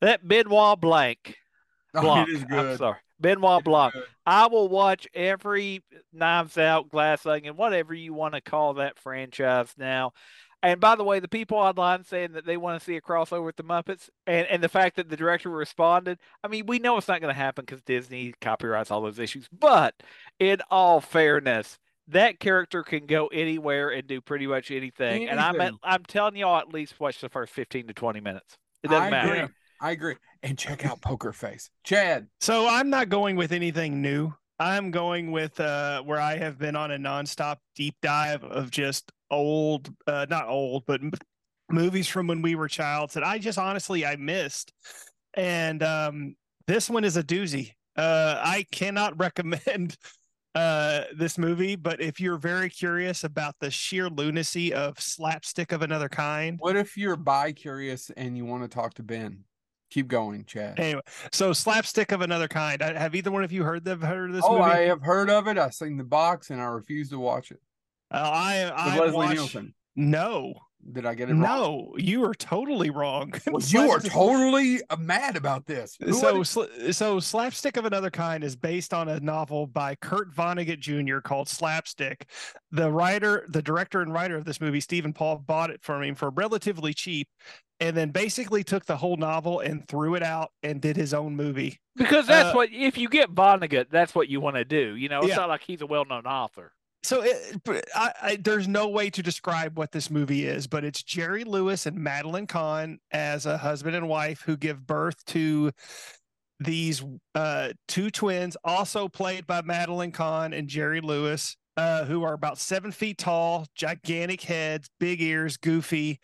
that Benoit Blanc, Oh, Blanc it is I'm sorry, Benoit Blanc. I will watch every Knives Out, Glass Onion, whatever you want to call that franchise now. And by the way, the people online saying that they want to see a crossover with the Muppets, and, and the fact that the director responded, I mean, we know it's not going to happen because Disney copyrights all those issues. But in all fairness, that character can go anywhere and do pretty much anything. And I'm at, I'm telling y'all, at least watch the first 15 to 20 minutes. It doesn't I matter. agree. I agree. And check out Poker Face. Chad. So I'm not going with anything new. I'm going with uh, where I have been on a nonstop deep dive of just old, uh, not old, but movies from when we were childs that I just honestly I missed. And um, this one is a doozy. Uh, I cannot recommend uh, this movie, but if you're very curious about the sheer lunacy of slapstick of another kind, What if you're bi curious and you want to talk to Ben? Keep going, Chad. anyway, so slapstick of another kind. I- Have either one of you heard the, heard of this oh, movie? I have heard of it. I've seen the box and I refuse to watch it. Uh, I I Leslie watched- Nielsen. No, Did I get it wrong? no, you are totally wrong. Well, you are totally mad about this. Who So, sl- so slapstick of another kind is based on a novel by Kurt Vonnegut Jr. called Slapstick. The writer, the director and writer of this movie, Steven Paul, bought it for me for relatively cheap. and then basically took the whole novel and threw it out and did his own movie. Because that's Uh, what if you get Vonnegut, that's what you want to do. You know, it's Yeah. not like he's a well-known author. So it, I, I, there's no way to describe what this movie is, but it's Jerry Lewis and Madeline Kahn as a husband and wife who give birth to these uh, two twins, also played by Madeline Kahn and Jerry Lewis, uh, who are about seven feet tall, gigantic heads, big ears, goofy.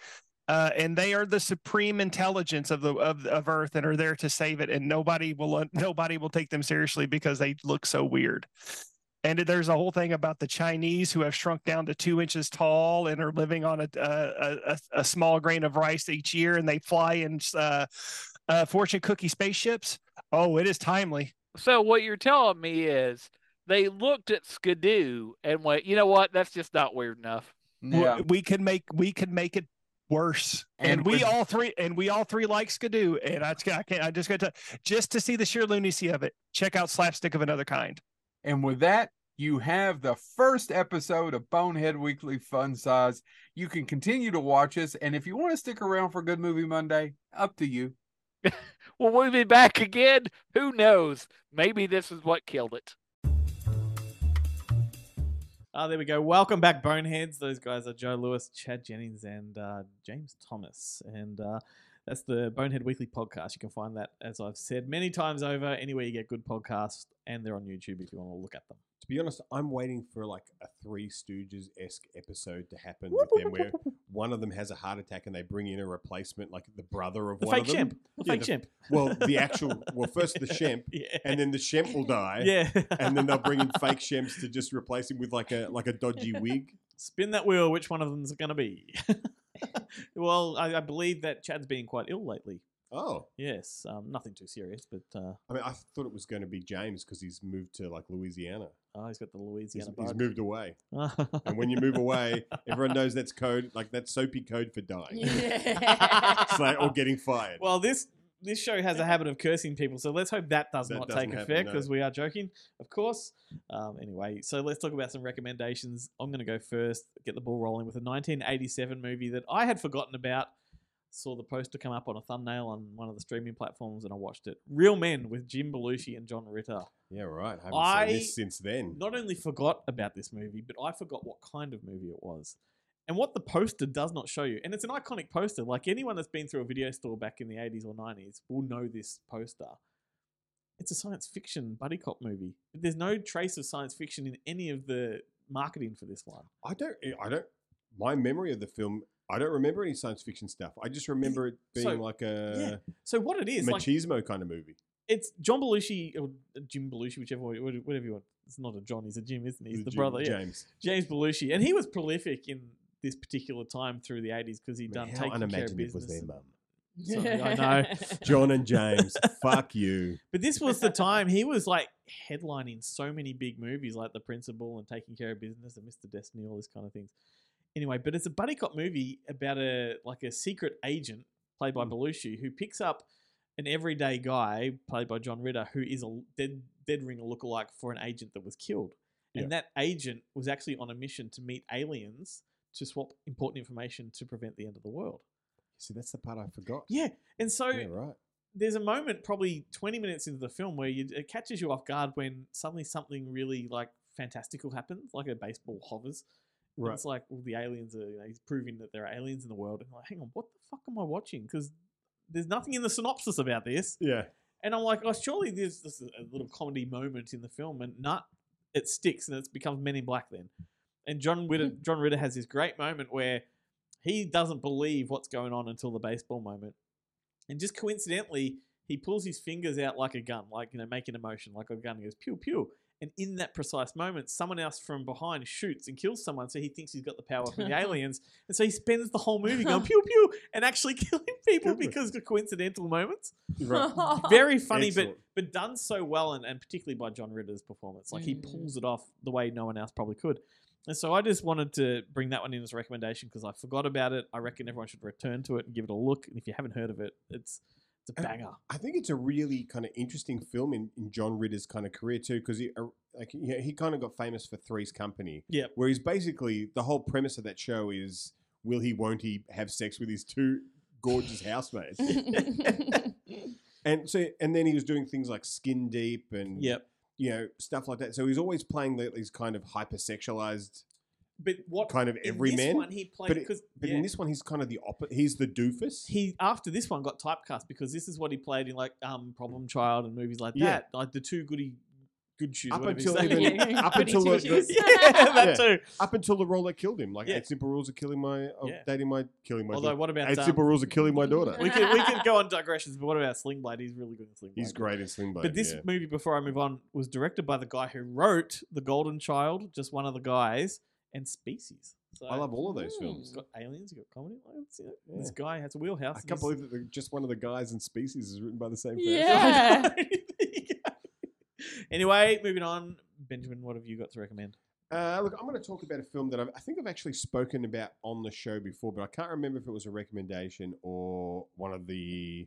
Uh, and they are the supreme intelligence of the of, of Earth and are there to save it. And nobody will nobody will take them seriously because they look so weird. And there's a whole thing about the Chinese who have shrunk down to two inches tall and are living on a a, a, a small grain of rice each year, and they fly in uh, uh, fortune cookie spaceships. Oh, it is timely. So what you're telling me is they looked at Skidoo and went, you know what? That's just not weird enough. Yeah. We, we could make we could make it worse, and, And we with- all three and we all three like Skidoo. And I, I can't. I just got to just to see the sheer lunacy of it. Check out Slapstick of Another Kind. And with that, you have the first episode of Bonehead Weekly Fun Size. You can continue to watch us. And if you want to stick around for Good Movie Monday, up to you. Will we be back again? Who knows? Maybe this is what killed it. Ah, there we go. Welcome back, Boneheads. Those guys are Joe Lewis, Chad Jennings, and uh, James Thomas. And uh, that's the Bonehead Weekly podcast. You can find that, as I've said many times over, anywhere you get good podcasts, and they're on YouTube if you want to look at them. To be honest, I'm waiting for like a Three Stooges esque episode to happen with them, where one of them has a heart attack and they bring in a replacement, like the brother of The one fake of them. Shemp. The fake Shemp. Well, the actual. Well, first the Shemp, Yeah. and then the Shemp will die. Yeah. and then they'll bring in fake Shemps to just replace him with like a like a dodgy wig. Spin that wheel. Which one of them's going to be? well, I, I believe that Chad's been quite ill lately. Oh, Yes, um, nothing too serious, but uh, I mean, I thought it was going to be James because he's moved to like Louisiana. oh, he's got the He's, Louisiana he's bug. moved away, and when you move away, everyone knows that's code, like that's soapy code for dying. it's like or getting fired. Well, this this show has a habit of cursing people, so let's hope that does That not doesn't take happen, effect no. because we are joking, of course. Um, anyway, so let's talk about some recommendations. I'm going to go first, get the ball rolling with a 1987 movie that I had forgotten about. Saw the poster come up on a thumbnail on one of the streaming platforms, and I watched it. Real Men with Jim Belushi and John Ritter. yeah, right. I haven't I- seen this since then. Not only forgot about this movie, but I forgot what kind of movie it was. And what the poster does not show you. And it's an iconic poster. Like anyone that's been through a video store back in the 80s or 90s will know this poster. It's a science fiction buddy cop movie. But there's no trace of science fiction in any of the marketing for this one. I don't. Eh, I don't. My memory of the film, I don't remember any science fiction stuff. I just remember it being So, like a yeah. So what it is, like, machismo kind of movie. it's John Belushi or Jim Belushi, whichever way, whatever you want. It's not a John, he's a Jim, isn't he? He's With the Jim- brother. Yeah. James. James Belushi, and he was prolific in this particular time through the '80s because he'd done how taking care of unimaginative was business. their and- mum? Sorry, I know. John and James. fuck you. But this was the time he was like headlining so many big movies like The Principal and Taking Care of Business and Mr. Destiny, all this kind of things. Anyway, but it's a buddy cop movie about a like a secret agent played by mm. Belushi who picks up an everyday guy played by John Ritter who is a dead dead ringer lookalike for an agent that was killed. And Yeah. that agent was actually on a mission to meet aliens to swap important information to prevent the end of the world. See, that's the part I forgot. Yeah, and so Yeah, right. there's a moment probably 20 minutes into the film where you, it catches you off guard when suddenly something really like fantastical happens, like a baseball hovers. And Right. It's like, well, the aliens are, you know, he's proving that there are aliens in the world. And I'm like, hang on, what the fuck am I watching? Because there's nothing in the synopsis about this. Yeah. And I'm like, oh, surely there's this a little comedy moment in the film, and not it sticks, and it becomes Men in Black then. And John Ritter, John Ritter has this great moment where he doesn't believe what's going on until the baseball moment, and just coincidentally, he pulls his fingers out like a gun, like you know, making a motion like a gun. He goes pew pew, and in that precise moment, someone else from behind shoots and kills someone. So he thinks he's got the power from the aliens, and so he spends the whole movie going pew pew and actually killing people because of coincidental moments. Right. Very funny, but Excellent. but done so well, and, and particularly by John Ritter's performance. Like he Mm. pulls it off the way no one else probably could. And so I just wanted to bring that one in as a recommendation because I forgot about it. I reckon everyone should return to it and give it a look. And if you haven't heard of it, it's it's a And banger. I think it's a really kind of interesting film in, in John Ritter's kind of career too, because he uh, like you know, he kind of got famous for Three's Company. Yep. Where he's basically the whole premise of that show is will he, won't he have sex with his two gorgeous housemates? and so, and then he was doing things like Skin Deep and Yep. You know stuff like that. So he's always playing the, these kind of hypersexualized But what kind of every man. one he played but it- but yeah. in this one, he's kind of the opposite. He's the doofus. he after this one got typecast because this is what he played in like um Problem Child and movies like Yeah. that, like the two goody good shoes. up until even, up until the, the- yeah, that Yeah. too. up until the role that killed him, like Yeah. eight simple rules of killing my of Yeah. dating my killing my Although daughter. what about eight um, simple rules of killing my daughter. we could we could go on digressions, but what about Sling Blade? He's really good in Sling Blade. He's great in Sling Blade. But this yeah. movie, before I move on, was directed by the guy who wrote The Golden Child, just one of the guys, and Species. So I love all of those films. He's got aliens, he's got comedy. Like, it's, you know, Yeah. This guy has a wheelhouse. I and can't he's- believe that the, just one of the guys in Species is written by the same person. Yeah. There you go. anyway, moving on. Benjamin, what have you got to recommend? Uh, look, I'm going to talk about a film that I've, I think I've actually spoken about on the show before, but I can't remember if it was a recommendation or one of the.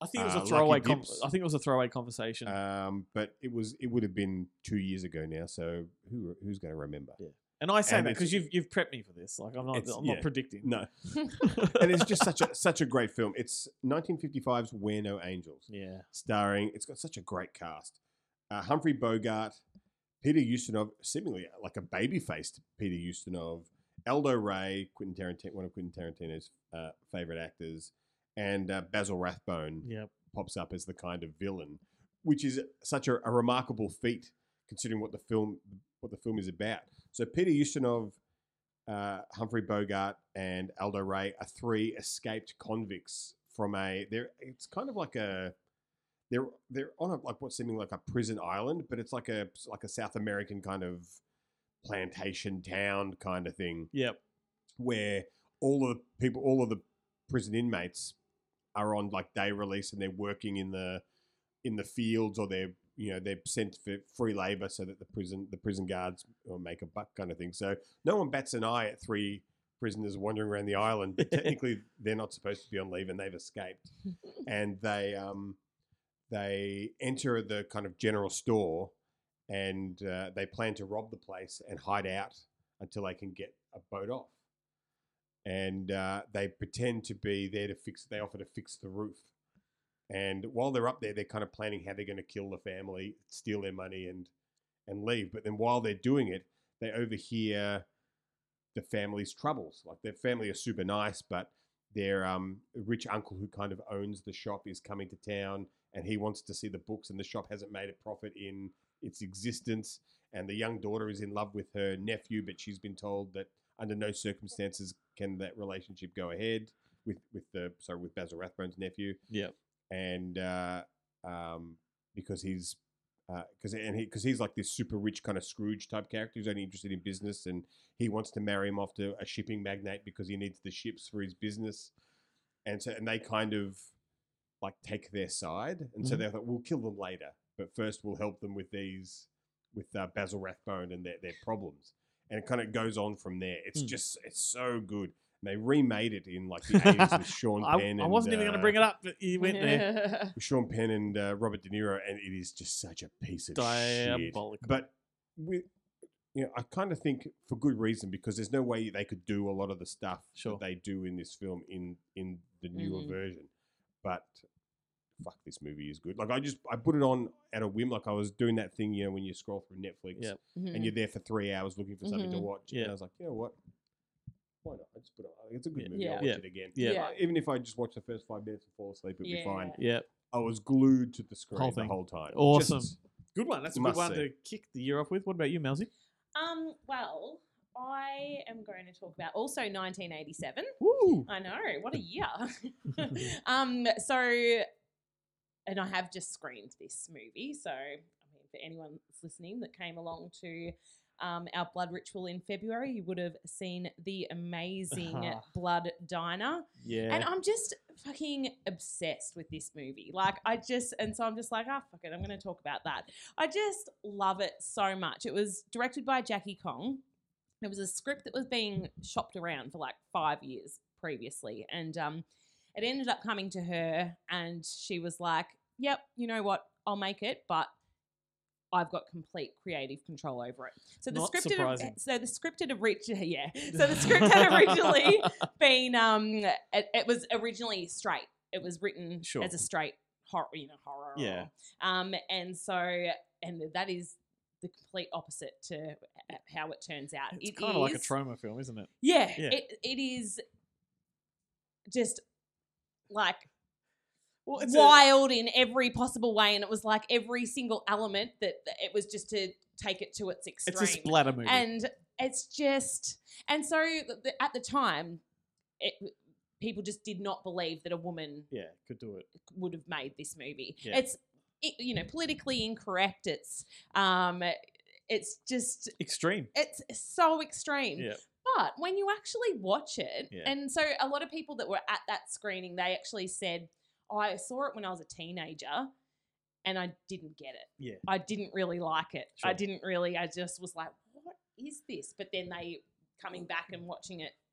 I think it was Uh, a throwaway. Com- I think it was a throwaway conversation. Um, but it was it would have been two years ago now, so who who's going to remember? Yeah. and I say and that because you've you've prepped me for this. Like I'm not I'm yeah. not predicting. No, and it's just such a such a great film. It's 1955's We're No Angels. Yeah. starring. It's got such a great cast: uh, Humphrey Bogart, Peter Ustinov, seemingly like a baby-faced Peter Ustinov, Aldo Ray, Quentin Tarantino, one of Quentin Tarantino's uh, favorite actors, and uh, Basil Rathbone Yep. pops up as the kind of villain, which is such a, a remarkable feat considering what the film what the film is about. So Peter Ustinov, uh, Humphrey Bogart, and Aldo Ray are three escaped convicts from a. They're it's kind of like a. They're they're on a, like what's seeming like a prison island, but it's like a like a South American kind of plantation town kind of thing Yep. where all of the people, all of the prison inmates are on like day release and they're working in the in the fields or they're you know they're sent for free labor so that the prison the prison guards will make a buck kind of thing. So no one bats an eye at three prisoners wandering around the island, but technically they're not supposed to be on leave and they've escaped. and they um they enter the kind of general store and uh, they plan to rob the place and hide out until they can get a boat off. And uh, they pretend to be there to fix. They offer to fix the roof. And while they're up there, they're kind of planning how they're going to kill the family, steal their money, and and leave. But then while they're doing it, they overhear the family's troubles. Like their family are super nice, but their um, rich uncle who kind of owns the shop is coming to town, and he wants to see the books, and the shop hasn't made a profit in its existence. And the young daughter is in love with her nephew, but she's been told that under no circumstances can that relationship go ahead with with the sorry with Basil Rathbone's nephew Yep. and uh, um, because he's because and he because he's like this super rich kind of Scrooge type character who's only interested in business, and he wants to marry him off to a shipping magnate because he needs the ships for his business, and so and they kind of like take their side, and so Mhm. they thought we'll kill them later, but first we'll help them with these with uh, Basil Rathbone and their their problems, and it kind of goes on from there. It's Mm. just it's so good. And they remade it in like the eighties with Sean I, Penn. I and, wasn't even going to uh, bring it up, but you went there. with Sean Penn and uh, Robert De Niro, and it is just such a piece of shit. But we, you know, I kind of think for good reason because there's no way they could do a lot of the stuff Sure. that they do in this film in in the newer Mhm. version. But fuck, this movie is good. Like I just I put it on at a whim. Like I was doing that thing, you know, when you scroll through Netflix Yep. and you're there for three hours looking for something to Mhm. watch. Yeah. And I was like, you know what? Why not? I just put it on. It's a good Yeah. movie. Yeah. I'll watch Yeah. it again. Yeah. Yeah. Even if I just watch the first five minutes and fall asleep, it'd be fine. Yeah. I was glued to the screen Whole the whole time. Awesome. Just- Good one. That's a good Must one see. to kick the year off with. What about you, Melzy? Um, well, I am going to talk about also 1987. Woo! I know, what a year. um, so, and I have just screened this movie. So, I mean, for anyone that's listening that came along to um, our blood ritual in February, you would have seen the amazing Ah. Blood Diner. Yeah. And I'm just fucking obsessed with this movie. Like, I just, and so I'm just like, ah, fuck it, I'm going to talk about that. I just love it so much. It was directed by Jackie Kong. It was a script that was being shopped around for like five years previously. And um, it ended up coming to her, and she was like, yep, you know what? I'll make it, but I've got complete creative control over it. So the Not script had, so the script had originally yeah. So the script had originally been um it, it was originally straight. It was written Sure. as a straight horror, you know, horror. Yeah. Um and so and that is the complete opposite to uh, how it turns out. It's It kind of like a Troma film, isn't it? yeah, Yeah. It, it is just like Well, it's a- wild in every possible way, and it was like every single element that, that it was just to take it to its extreme. It's a splatter movie. and it's just and so at the time, it, people just did not believe that a woman yeah, could do it. would have made this movie. Yeah. It's it, you know politically incorrect. It's um, it's just Extreme. it's so extreme. Yeah. But when you actually watch it, Yeah. and so a lot of people that were at that screening, they actually said, oh, I saw it when I was a teenager and I didn't get it. Yeah. I didn't really like it. I didn't really, I just was like, what is this? But then they coming back and watching it, you know, ne-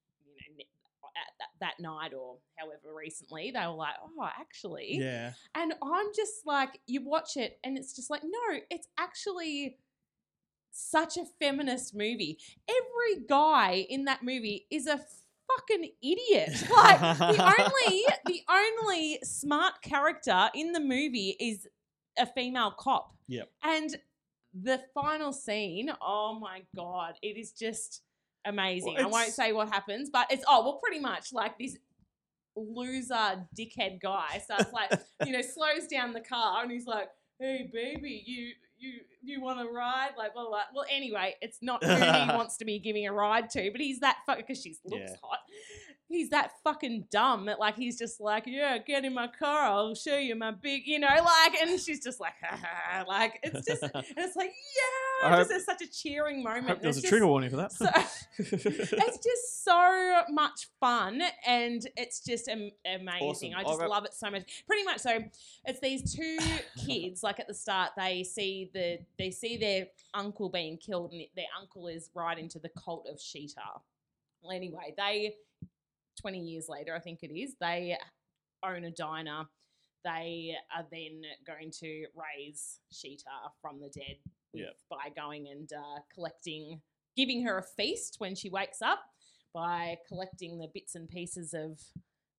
at that, that night or however recently, they were like, oh, actually. Yeah. And I'm just like, you watch it and it's just like, no, it's actually such a feminist movie. Every guy in that movie is a fucking idiot. Like the only the only smart character in the movie is a female cop. Yep. And the final scene, oh my god, it is just amazing. Well, I won't say what happens, but it's oh well pretty much like this loser dickhead guy starts like you know slows down the car and he's like hey baby you you you want to ride like blah, blah blah well anyway it's not who he wants to be giving a ride to but he's that fuck because she looks Yeah. hot he's that fucking dumb that like he's just like yeah get in my car i'll show you my big you know like and she's just like like it's just and it's like I yeah hope- just there's such a cheering moment I hope there's a It's trigger warning for that. so, it's just so much fun and it's just am- amazing. Awesome. I just love it so much. Pretty much so it's these two kids like at the start they see the they see their uncle being killed and their uncle is right into the cult of Sheeta. Well, anyway, they 20 years later I think it is, they own a diner. They are then going to raise Sheeta from the dead with, Yep. by going and uh, collecting, giving her a feast when she wakes up by collecting the bits and pieces of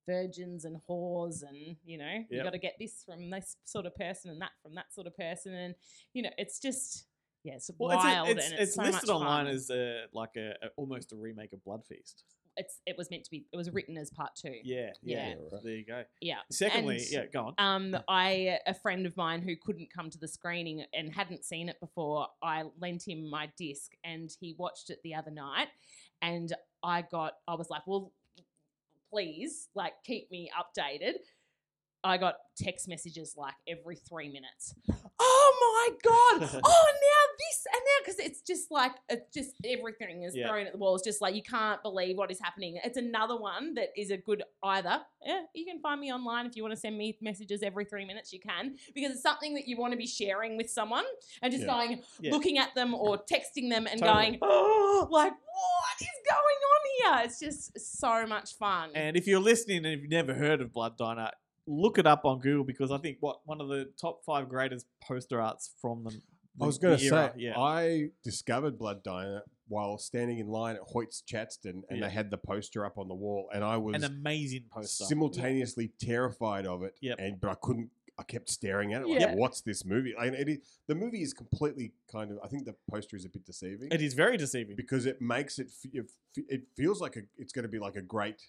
virgins and whores and you know you Yep. got to get this from this sort of person and that from that sort of person and you know it's just yeah it's Well, it's, wild a, it's, and it's, it's so listed online fun. as a, like a, a almost a remake of Blood Feast. It's it was meant to be it was written as part two Yeah, yeah. Yeah. There you go. yeah Secondly, And- yeah, go on. um, I a friend of mine who couldn't come to the screening and hadn't seen it before, I lent him my disc and he watched it the other night, and I got I was like, well, please, like keep me updated. I got text messages like every three minutes. Oh Oh my god! Oh, now this and now because it's just like it's just everything is Yeah. thrown at the wall. It's just like you can't believe what is happening. It's another one that is a good either. Yeah, you can find me online if you want to send me messages every three minutes. You can because it's something that you want to be sharing with someone and just Yeah. going looking at them or texting them and Totally. going, oh, like what is going on here? It's just so much fun. And if you're listening and you've never heard of Blood Diner, look it up on Google because I think what one of the top five greatest poster arts from them. I was going going to say, yeah, I discovered Blood Diner while standing in line at Hoyts Chadstone, and Yeah. they had the poster up on the wall, and I was an amazing poster. simultaneously terrified of it. Yep. and but I couldn't. I kept staring at it. Like, Yeah. what's this movie? And it is, the movie is completely kind of. I think the poster is a bit deceiving It is very deceiving. because it makes it. It, it feels like a. It's going to be like a great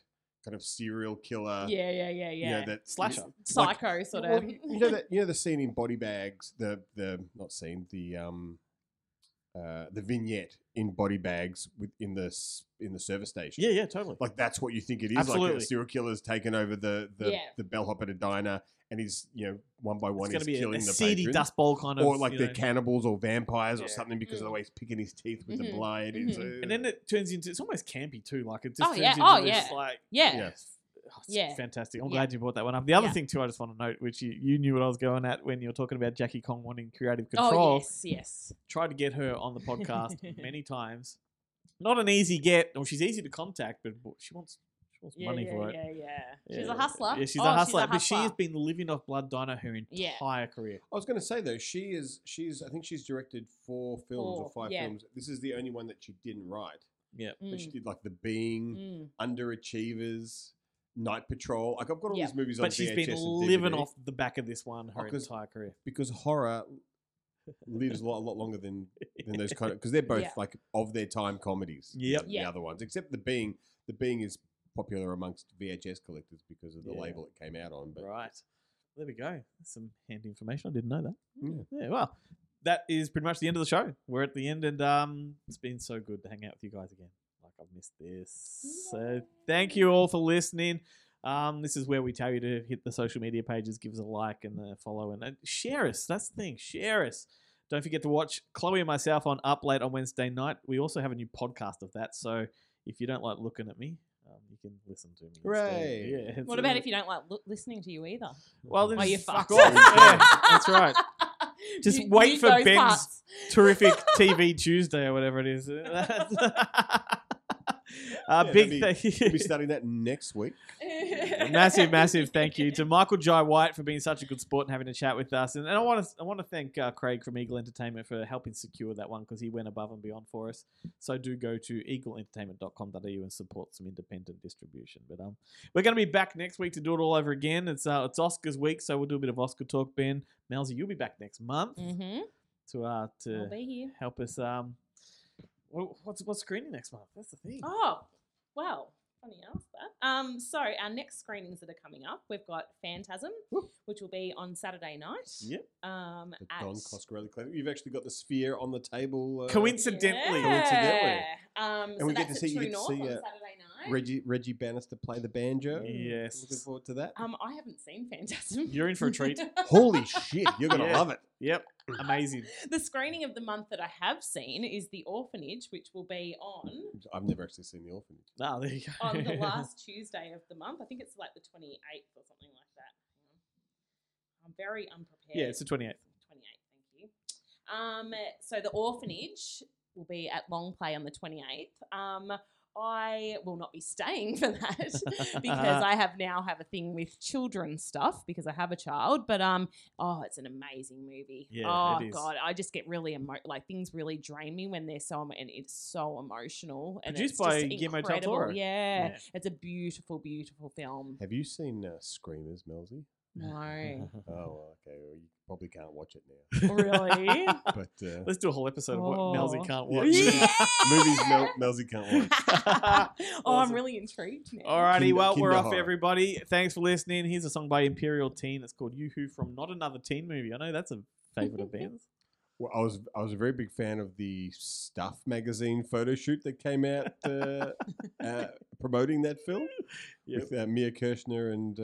kind of serial killer. yeah, yeah, yeah, you yeah. know, that Slasher. like- Psycho sort well, of. you you know that you know the scene in Body Bags, the the not scene, the um, uh, the vignette in Body Bags with in the in the service station. Yeah, yeah, totally. Like that's what you think it is. Like Absolutely. a serial killer's taken over the the, Yeah. the bellhop at a diner, and he's you know one by one it's going he's to be killing a the seedy patrons. dust bowl kind of, or like you they're know. cannibals or vampires Yeah. or something because of the Mm. way he's picking his teeth with the Mhm. blade. It's, Mhm. uh, and then it turns into it's almost campy too. Like it just Oh, turns yeah. into Oh, this, yeah. like yeah. yeah. oh, Yeah. fantastic. I'm Yeah. glad you brought that one up. The other Yeah. thing too, I just want to note, which you, you knew what I was going at when you were talking about Jackie Kong wanting creative control. Oh yes, yes. Tried to get her on the podcast many times. Not an easy get, or she's easy to contact, but she wants She wants Yeah, money yeah, for it. yeah, yeah. She's a hustler. Yeah, she's Oh, a hustler, but she has been living off Blood Diner her Yeah. entire career. I was going to say though, she is she's I think she's directed four films or five yeah. films. This is the only one that she didn't write. Yeah, But she Mm. did like The Being, Mm. Underachievers, Night Patrol. Like I've got all Yeah. these movies on But she's been and living off the back of this one her Oh, 'cause- entire career. because horror lives a lot, a lot longer than than those kind of because they're both Yeah. like of their time comedies. Yep. The other ones, except the Being, the Being is popular amongst VHS collectors because of the Yeah. label it came out on. But Right. There we go. That's some handy information. I didn't know that. Yeah. Yeah, well, that is pretty much the end of the show. We're at the end, and um, it's been so good to hang out with you guys again. Like I've missed this. So thank you all for listening. Um, this is where we tell you to hit the social media pages, give us a like and a follow, and, and share us. That's the thing. Share us. Don't forget to watch Chloe and myself on Up Late on Wednesday night. We also have a new podcast of that. So if you don't like looking at me, um, you can listen to me. instead. Hooray. Yeah. it's What a- about if you don't like look, listening to you either? Well, then Oh, you just fuck fucked. off. yeah, that's right. Just You- wait mute for those Ben's parts. terrific TV Tuesday or whatever it is. uh, Yeah, big they'll be- thank we'll be starting that next week. massive, massive thank you to Michael Jai White for being such a good sport and having a chat with us. And, and I want to I want to thank uh, Craig from Eagle Entertainment for helping secure that one because he went above and beyond for us. So do go to eagleentertainment.com.au and support some independent distribution. But um, we're going to be back next week to do it all over again. It's uh, it's Oscars week, so we'll do a bit of Oscar talk. Ben, Melzy, you'll be back next month Mm-hmm. to uh to be here. help us um. wha- What's what's screening next month? That's the thing. Oh, well, funny you asked that. Um, so our next screenings that are coming up, we've got Phantasm, which will be on Saturday night. Yep. Um, The at Don Coscarelli Collective. You've actually got the sphere on the table. Uh, Coincidentally. Coincidentally. Um, And so we get that's to at see- you True get to North see, on uh, Saturday night. Reggie Reggie Bannister play the banjo. Yes. Looking forward to that. Um, I haven't seen Phantasm. You're in for a treat. Holy shit, you're gonna Yeah. love it. Yep. Amazing. the screening of the month that I have seen is The Orphanage, which will be on I've never actually seen the orphanage. Ah, there you go. on the last Tuesday of the month. I think it's like the 28th or something like that. Hang on. I'm very unprepared. Yeah, it's the 28th. 28th, thank you. Um, so the orphanage will be at Long Play on the 28th. Um, I will not be staying for that because I have now have a thing with children stuff because I have a child. But um, oh, it's an amazing movie. Yeah, oh it is. god, I just get really emo- like things really drain me when they're so emo- and it's so emotional and Produced it's by Guillermo del. Toro. Yeah. Yeah. it's a beautiful, beautiful film. Have you seen uh, Screamers, Melzy? No, Oh, well, okay. Well, you probably can't watch it now. really. But uh, Let's do a whole episode of what Oh. Melzy can't watch. Yeah. movies Mel- Melzy can't watch. oh, I'm really intrigued now. Alrighty, Kinder- well, we're Kinder off, horror. everybody. Thanks for listening. Here's a song by Imperial Teen. It's called Yoo-Hoo from Not Another Teen Movie. I know that's a favorite of Ben's. Well, I was I was a very big fan of the Stuff magazine photo shoot that came out uh, uh, promoting that film Yep. with uh, Mia Kirshner and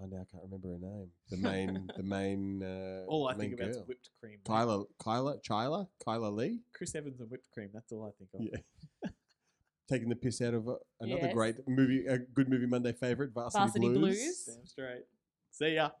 oh now can't remember her name. The main the main uh, All I main think about is whipped cream. Kyla Kyla Chyler Kyla Lee. Chris Evans and whipped cream. That's all I think of. Yeah. Taking the piss out of uh, another Yes. great movie, a good movie Monday favorite, Varsity, Varsity Blues. Blues. Damn straight. See ya.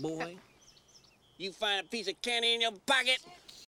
Boy? You find a piece of candy in your pocket?